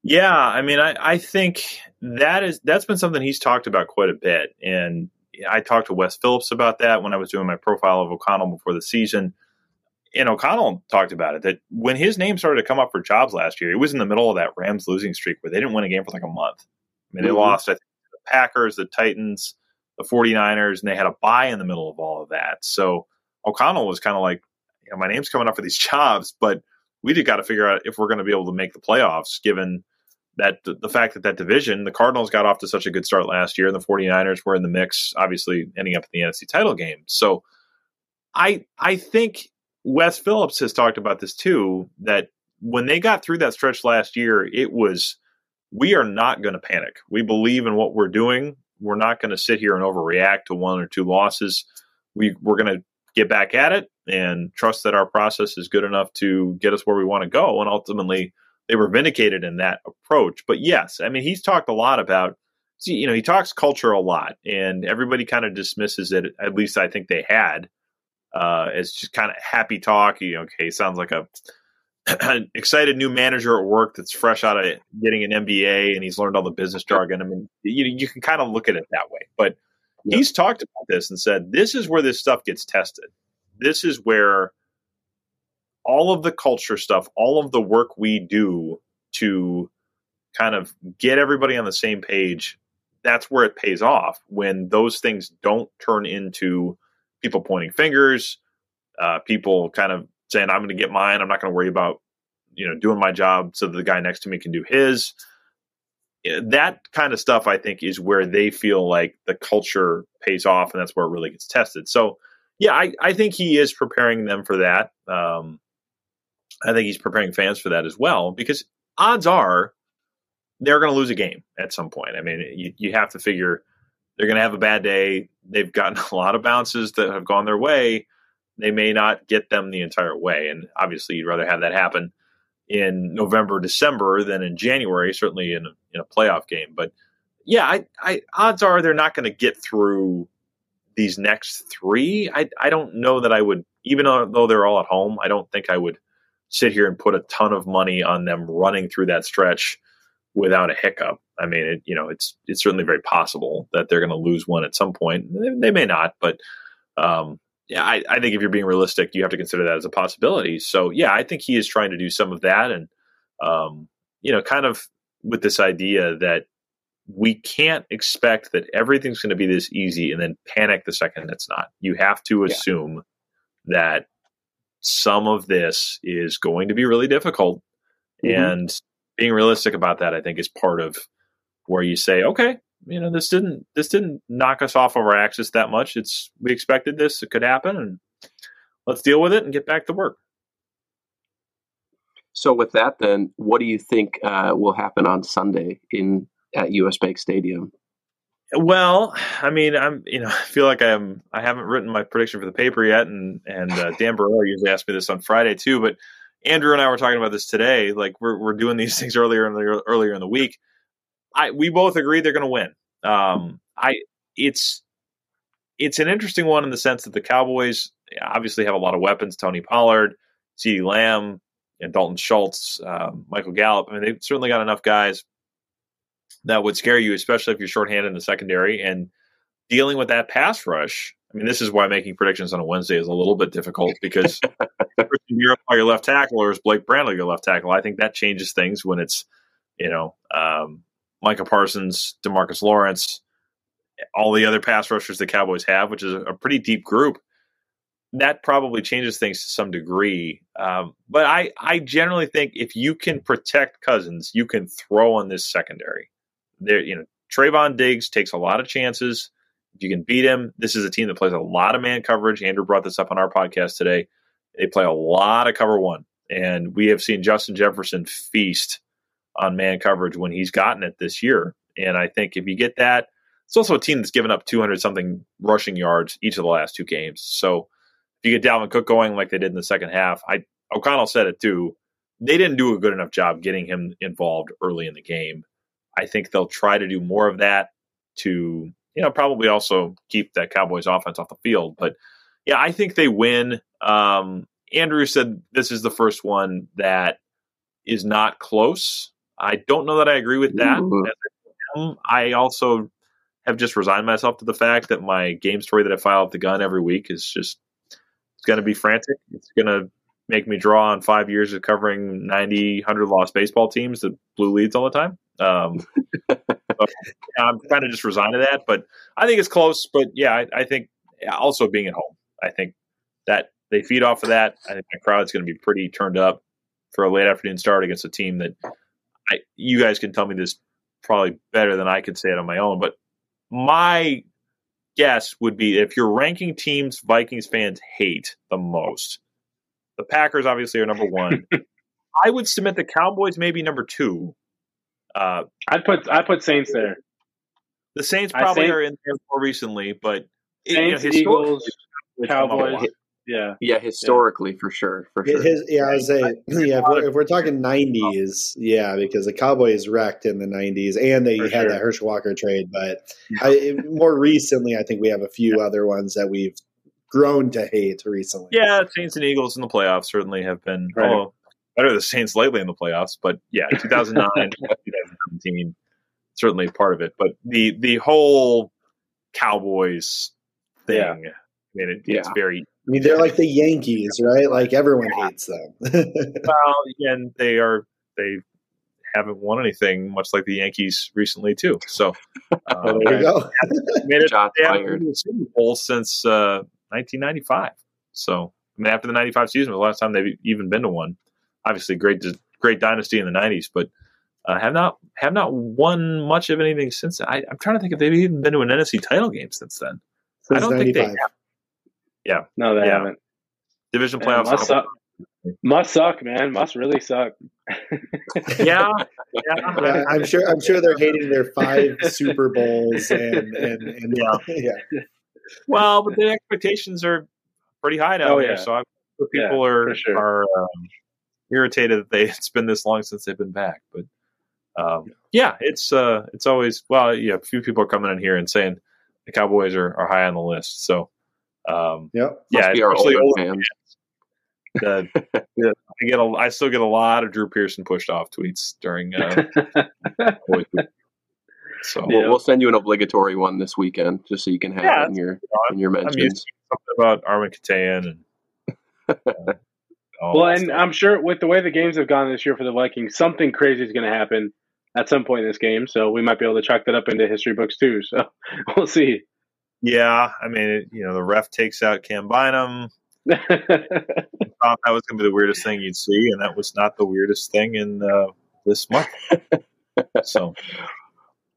S6: Yeah, I mean, I, I think that is that's been something he's talked about quite a bit, and I talked to Wes Phillips about that when I was doing my profile of O'Connell before the season. And O'Connell talked about it that when his name started to come up for jobs last year, it was in the middle of that Rams losing streak where they didn't win a game for like a month. I mean, mm-hmm. they lost, I think, the Packers, the Titans, the 49ers, and they had a bye in the middle of all of that. So O'Connell was kind of like, you know, my name's coming up for these jobs, but we just got to figure out if we're going to be able to make the playoffs given – that the fact that that division, the Cardinals got off to such a good start last year, and the 49ers were in the mix, obviously ending up in the NFC title game. So I I think Wes Phillips has talked about this too, that when they got through that stretch last year, it was we are not going to panic. We believe in what we're doing. We're not going to sit here and overreact to one or two losses. We we're going to get back at it and trust that our process is good enough to get us where we want to go and ultimately they were vindicated in that approach. But yes, I mean, he's talked a lot about, see, you know, he talks culture a lot, and everybody kind of dismisses it. At least I think they had uh, as just kind of happy talk. You know, okay, sounds like a an excited new manager at work that's fresh out of getting an MBA and he's learned all the business jargon. I mean, you you can kind of look at it that way, but. He's talked about this and said, this is where this stuff gets tested. This is where all of the culture stuff, all of the work we do to kind of get everybody on the same page, that's where it pays off when those things don't turn into people pointing fingers, uh, people kind of saying, I'm going to get mine. I'm not going to worry about, you know, doing my job so that the guy next to me can do his. That kind of stuff, I think, is where they feel like the culture pays off, and that's where it really gets tested. So, yeah, I, I think he is preparing them for that. Um, I think he's preparing fans for that as well because odds are they're going to lose a game at some point. I mean, you, you have to figure they're going to have a bad day. They've gotten a lot of bounces that have gone their way. They may not get them the entire way. And obviously, you'd rather have that happen in November, December than in January, certainly in a, in a playoff game. But yeah, I, I odds are they're not going to get through these next three. I, I don't know that I would, even though they're all at home, I don't think I would sit here and put a ton of money on them running through that stretch without a hiccup. I mean, it, you know, it's it's certainly very possible that they're going to lose one at some point. They, they may not, but um, yeah, I, I, think if you're being realistic, you have to consider that as a possibility. So yeah, I think he is trying to do some of that, and um, you know, kind of with this idea that we can't expect that everything's going to be this easy and then panic the second it's not. You have to assume yeah. that some of this is going to be really difficult. Mm-hmm. And being realistic about that, I think, is part of where you say, okay, you know, this didn't this didn't knock us off of our axis that much. It's we expected this; it could happen, and let's deal with it and get back to work.
S2: So, with that, then, what do you think uh, will happen on Sunday in at US Bank Stadium?
S6: Well, I mean, I'm you know I feel like I'm I haven't written my prediction for the paper yet, and and uh, Dan Barreiro usually asks me this on Friday too. But Andrew and I were talking about this today. Like we're we're doing these things earlier in the earlier in the week. I we both agree they're going to win. Um, I it's it's an interesting one in the sense that the Cowboys obviously have a lot of weapons: Tony Pollard, CeeDee Lamb, and Dalton Schultz, uh, Michael Gallup. I mean, they've certainly got enough guys that would scare you, especially if you're shorthanded in the secondary and dealing with that pass rush. I mean, this is why making predictions on a Wednesday is a little bit difficult because Christian your left tackle or is Blake Brandel your left tackle? I think that changes things when it's, you know, um, Micah Parsons, Demarcus Lawrence, all the other pass rushers the Cowboys have, which is a pretty deep group, that probably changes things to some degree. Um, but I, I generally think if you can protect Cousins, you can throw on this secondary. There, you know, Trevon Diggs takes a lot of chances. If you can beat him, this is a team that plays a lot of man coverage. Andrew brought this up on our podcast today. They play a lot of cover one, and we have seen Justin Jefferson feast on man coverage when he's gotten it this year. And I think if you get that, it's also a team that's given up 200 something rushing yards each of the last two games. So if you get Dalvin Cook going like they did in the second half, I O'Connell said it too. They didn't do a good enough job getting him involved early in the game. I think they'll try to do more of that to, you know, probably also keep that Cowboys offense off the field. But yeah, I think they win. Um, Andrew said this is the first one that is not close. I don't know that I agree with that. I also have just resigned myself to the fact that my game story that I file up the gun every week is just it's going to be frantic. It's going to make me draw on five years of covering 90, 100 lost baseball teams that blew leads all the time. Um, so, I'm kind of just resigned to that, but I think it's close. But yeah, I, I, think also being at home, I think that they feed off of that. I think the crowd's going to be pretty turned up for a late afternoon start against a team that I, you guys can tell me this probably better than I could say it on my own, but my guess would be if you're ranking teams Vikings fans hate the most, the Packers obviously are number one. I would submit the Cowboys maybe number two.
S5: Uh, I'd put I put Saints there.
S6: The Saints probably are in there more recently, but
S5: Saints, you know, Eagles, Cowboys. Yeah,
S2: yeah, historically yeah. for sure, for sure.
S4: His, yeah, I was saying, yeah, if we're, if we're, talking '90s, yeah, because the Cowboys wrecked in the '90s, and they for had sure. that Herschel Walker trade. But I, more recently, I think we have a few yeah. other ones that we've grown to hate recently.
S6: Yeah, Saints and Eagles in the playoffs certainly have been right. oh, better the Saints lately in the playoffs. But yeah, 2009, 2017, certainly part of it. But the the whole Cowboys thing, yeah. I mean, it, it's very
S4: I mean, they're like the Yankees, right? Like everyone hates them.
S6: well, and they are they haven't won anything, much like the Yankees recently too. So
S4: um, there you go.
S6: made it they haven't the Super Bowl since uh, 1995. So I mean, after the '95 season, was the last time they've even been to one. Obviously, great great dynasty in the '90s, but uh, have not have not won much of anything since. Then. I, am trying to think if they've even been to an NFC title game since then. Since I don't 95. think they have. Yeah.
S5: No, they yeah. haven't.
S6: Division playoffs.
S5: Must suck. must suck, man. Must really suck.
S6: yeah,
S4: yeah. I'm sure. I'm sure they're hating their five Super Bowls and and, and yeah. yeah.
S6: Well, but the expectations are pretty high now. oh, there, yeah. so I'm sure people yeah, are sure. are um, irritated that they it's been this long since they've been back. But um, yeah, it's uh, it's always well, yeah. A few people are coming in here and saying the Cowboys are, are high on the list, so um,
S4: yep.
S6: Yeah, especially older fans. The, yeah, I get a, I still get a lot of Drew Pearson pushed off tweets during. Uh,
S2: so we'll, we'll, send you an obligatory one this weekend, just so you can have yeah, it in your in your mentions.
S6: something about Armen Terzian and.
S5: Uh, well, and stuff. I'm sure with the way the games have gone this year for the Vikings, something crazy is going to happen at some point in this game. So we might be able to chalk that up into history books too. So we'll see.
S6: Yeah, I mean, you know, the ref takes out Cam Bynum. thought that was going to be the weirdest thing you'd see, and that was not the weirdest thing in uh, this month. so,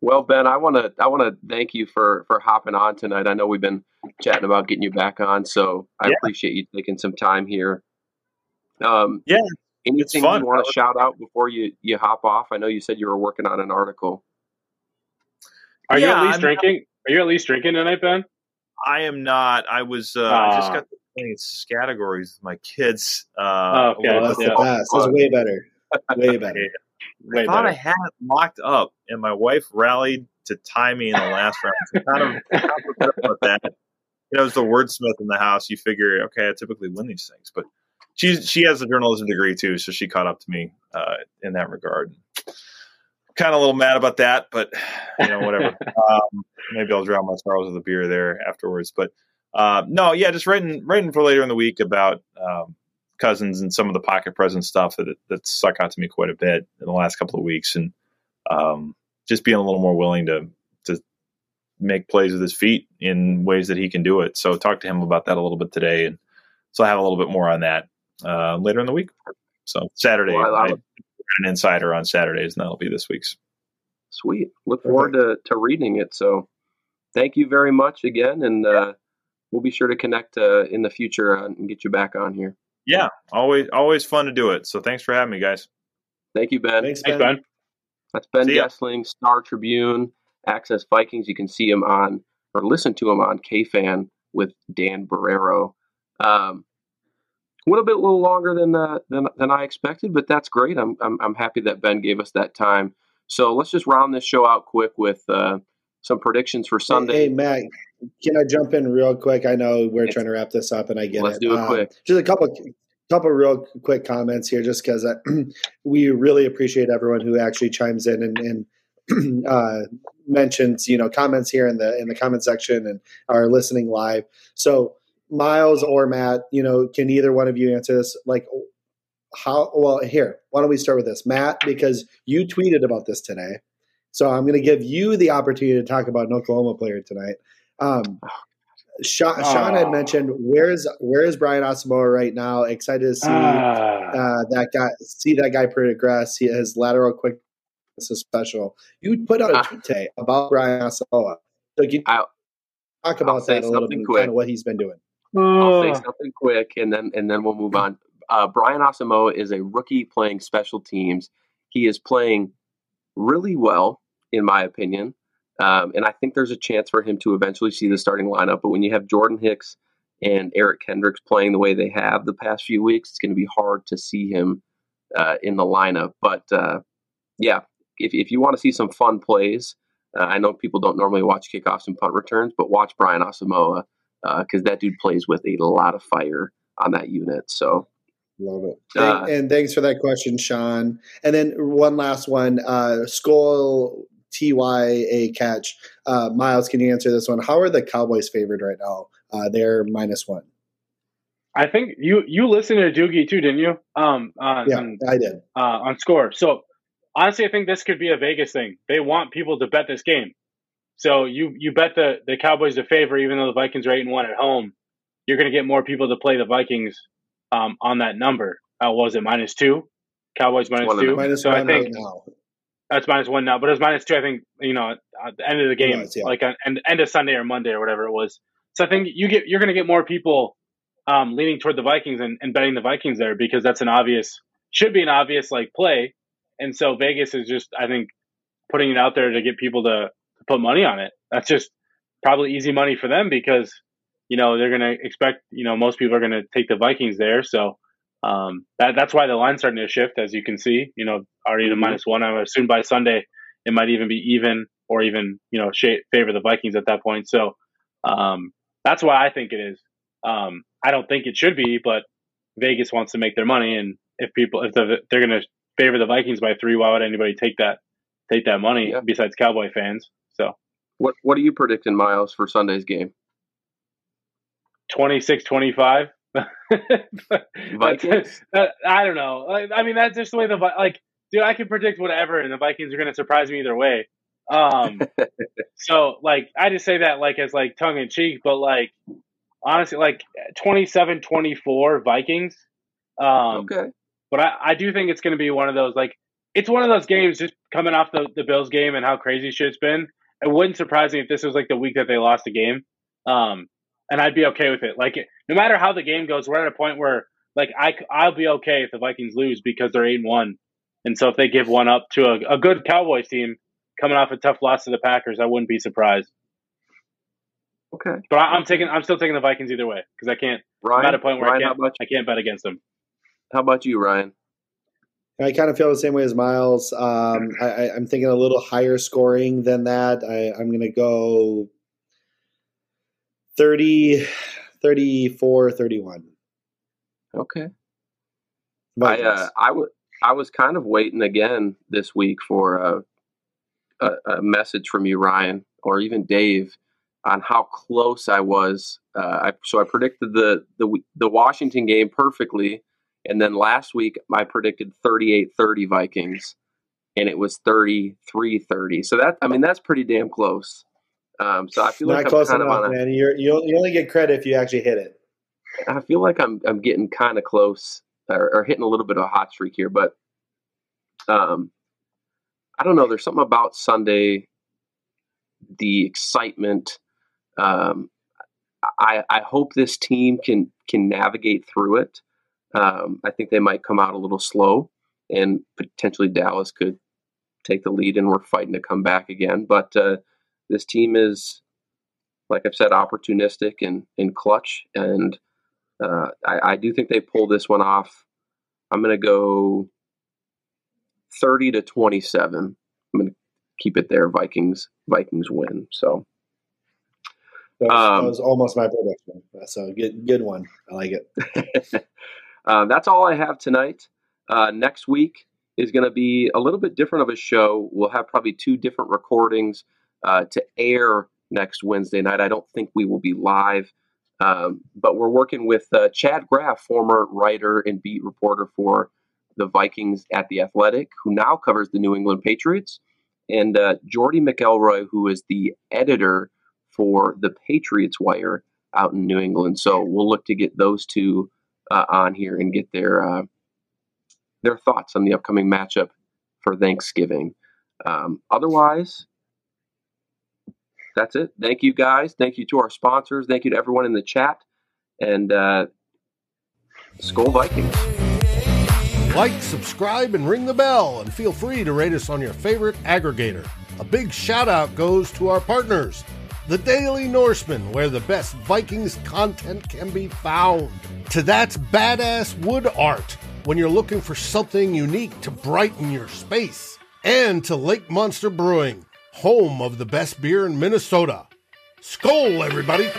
S2: well, Ben, I want to I want to thank you for for hopping on tonight. I know we've been chatting about getting you back on, so I yeah. appreciate you taking some time here. Um,
S6: yeah,
S2: anything you want to shout out before you you hop off? I know you said you were working on an article.
S5: Are yeah, you at least I'm drinking? Not- are you at least drinking tonight, Ben?
S6: I am not. I was. Uh, I just ah. got playing categories with my kids. Uh, oh,
S4: okay, well, that's yeah. the best. That's way better. Way better.
S6: Way I thought better. I had it locked up, and my wife rallied to tie me in the last round. So kind of about that. You know, as the wordsmith in the house, you figure, okay, I typically win these things, but she she has a journalism degree too, so she caught up to me uh, in that regard kind of a little mad about that, but you know, whatever. um, maybe I'll drown my sorrows with a beer there afterwards. But uh, no, yeah, just writing writing for later in the week about um, Cousins and some of the pocket presence stuff that that stuck out to me quite a bit in the last couple of weeks, and um, just being a little more willing to to make plays with his feet in ways that he can do it. So talk to him about that a little bit today, and so I have a little bit more on that uh, later in the week. So Saturday, well, I, I an insider on Saturdays, and that'll be this week's.
S2: Sweet. Look forward to, to reading it. So thank you very much again, and uh, we'll be sure to connect uh, in the future uh, and get you back on here.
S6: Yeah, always always fun to do it. So thanks for having me, guys.
S2: Thank you, Ben.
S5: Thanks, Ben. Thanks, ben.
S2: That's Ben Goessling, Star Tribune, Access Vikings. You can see him on or listen to him on KFan with Dan Barreiro. Um, a little bit, a little longer than, uh, than than I expected, but that's great. I'm, I'm I'm happy that Ben gave us that time. So let's just round this show out quick with uh, some predictions for Sunday.
S4: Hey, hey, Matt, can I jump in real quick? I know we're it's, trying to wrap this up, and I get
S2: let's
S4: it.
S2: Let's do it um, quick.
S4: Just a couple couple real quick comments here, just because uh, we really appreciate everyone who actually chimes in and, and uh, mentions, you know, comments here in the in the comment section and are listening live. So, Myles or Matt, you know, can either one of you answer this? Like, how? Well, here, why don't we start with this, Matt? Because you tweeted about this today, so I'm going to give you the opportunity to talk about an Oklahoma player tonight. Um, Sean, Sean, had mentioned where's where's Brian Asamoah right now? Excited to see ah. uh, that guy, see that guy progress. He, his lateral quickness is special. You put out a ah. tweet today about Brian Asamoah. So can I'll, talk about that a little bit, quick. kind of what he's been doing.
S2: I'll say something quick, and then and then we'll move on. Uh, Brian Asamoah is a rookie playing special teams. He is playing really well, in my opinion. Um, and I think there's a chance for him to eventually see the starting lineup. But when you have Jordan Hicks and Eric Kendricks playing the way they have the past few weeks, it's going to be hard to see him uh, in the lineup. But uh, yeah, if, if you want to see some fun plays, uh, I know people don't normally watch kickoffs and punt returns, but watch Brian Asamoah because uh, that dude plays with a lot of fire on that unit. So
S4: Love it. Uh, and thanks for that question, Sean. And then one last one. Uh, Skol TYA catch. Uh, Myles, can you answer this one? How are the Cowboys favored right now? Uh, they're minus one.
S5: I think you you listened to Doogie too, didn't you? Um, on,
S4: yeah, on, I did
S5: uh, on score. So honestly, I think this could be a Vegas thing. They want people to bet this game. So you you bet the the Cowboys to favor, even though the Vikings are eight and one at home. You're going to get more people to play the Vikings um, on that number. Uh, was it minus two? Cowboys minus two.
S4: Minus so I think right
S5: that's minus one now, but it's minus two. I think you know at the end of the game, was, yeah. like on end, end of Sunday or Monday or whatever it was. So I think you get you're going to get more people um, leaning toward the Vikings and, and betting the Vikings there because that's an obvious should be an obvious like play, and so Vegas is just I think putting it out there to get people to, to put money on it. That's just probably easy money for them because you know they're going to expect you know most people are going to take the Vikings there, so um, that, that's why the line's starting to shift, as you can see. You know, already to mm-hmm. minus one. I assume by Sunday it might even be even, or even you know sh- favor the Vikings at that point. So um, that's why I think it is. Um, I don't think it should be, but Vegas wants to make their money, and if people if they're, they're going to favor the Vikings by three, why would anybody take that take that money yeah. besides Cowboy fans? So
S2: what what are you predicting, Myles, for Sunday's game?
S5: 26-25.
S2: Vikings?
S5: I don't know. I mean, that's just the way the like, dude. I can predict whatever, and the Vikings are going to surprise me either way. Um, so like, I just say that like as like tongue in cheek, but like honestly, like 27-24 Vikings. Um,
S2: okay.
S5: But I, I do think it's going to be one of those like it's one of those games just coming off the, the Bills game and how crazy shit's been. It wouldn't surprise me if this was like the week that they lost a game. Um, and I'd be okay with it. Like no matter how the game goes, we're at a point where like I I'll be okay if the Vikings lose because they're eight and one, and so if they give one up to a, a good Cowboys team coming off a tough loss to the Packers, I wouldn't be surprised.
S2: Okay,
S5: but I, am taking I'm still taking the Vikings either way because I can't. Ryan, I'm at a point where Ryan, I can't I can't bet against them.
S2: How about you, Ryan?
S4: I kind of feel the same way as Myles. Um, I, am thinking a little higher scoring than that. I, I'm going to go 30, 34, 31.
S2: Okay. I uh, I, w- I was kind of waiting again this week for a, a, a, message from you, Ryan, or even Dave, on how close I was. Uh, I, so I predicted the, the the Washington game perfectly, and then last week I predicted 38-30 Vikings, and it was 33-30. So that I mean that's pretty damn close. Um, so I feel
S4: Not
S2: like
S4: close
S2: I'm
S4: kind enough, of on a, man. You're, you you only get credit if you actually hit it.
S2: I feel like I'm I'm getting kind of close or, or, hitting a little bit of a hot streak here, but um, I don't know. There's something about Sunday, the excitement. Um, I I hope this team can can navigate through it. Um, I think they might come out a little slow, and potentially Dallas could take the lead, and we're fighting to come back again. But uh, this team is, like I've said, opportunistic and, and clutch. And uh, I, I, do think they pull this one off. I'm going to go 30 to 27. I'm going to keep it there. Vikings, Vikings win. So.
S4: That was, um, that was almost my prediction. So good, good one. I like it.
S2: uh, that's all I have tonight. Uh, next week is going to be a little bit different of a show. We'll have probably two different recordings uh, to air next Wednesday night. I don't think we will be live, um, but we're working with uh, Chad Graff, former writer and beat reporter for the Vikings at The Athletic, who now covers the New England Patriots, and uh, Jordy McElroy, who is the editor for the Patriots Wire out in New England. So we'll look to get those two uh, on here and get their uh, their thoughts on the upcoming matchup for Thanksgiving. Um, otherwise, that's it. Thank you guys. Thank you to our sponsors. Thank you to everyone in the chat. And uh, Skol Vikings.
S3: Like, subscribe, and ring the bell, and feel free to rate us on your favorite aggregator. A big shout out goes to our partners, the Daily Norseman, where the best Vikings content can be found. To that's badass wood art when you're looking for something unique to brighten your space. And to Lake Monster Brewing home of the best beer in Minnesota. Skol, everybody!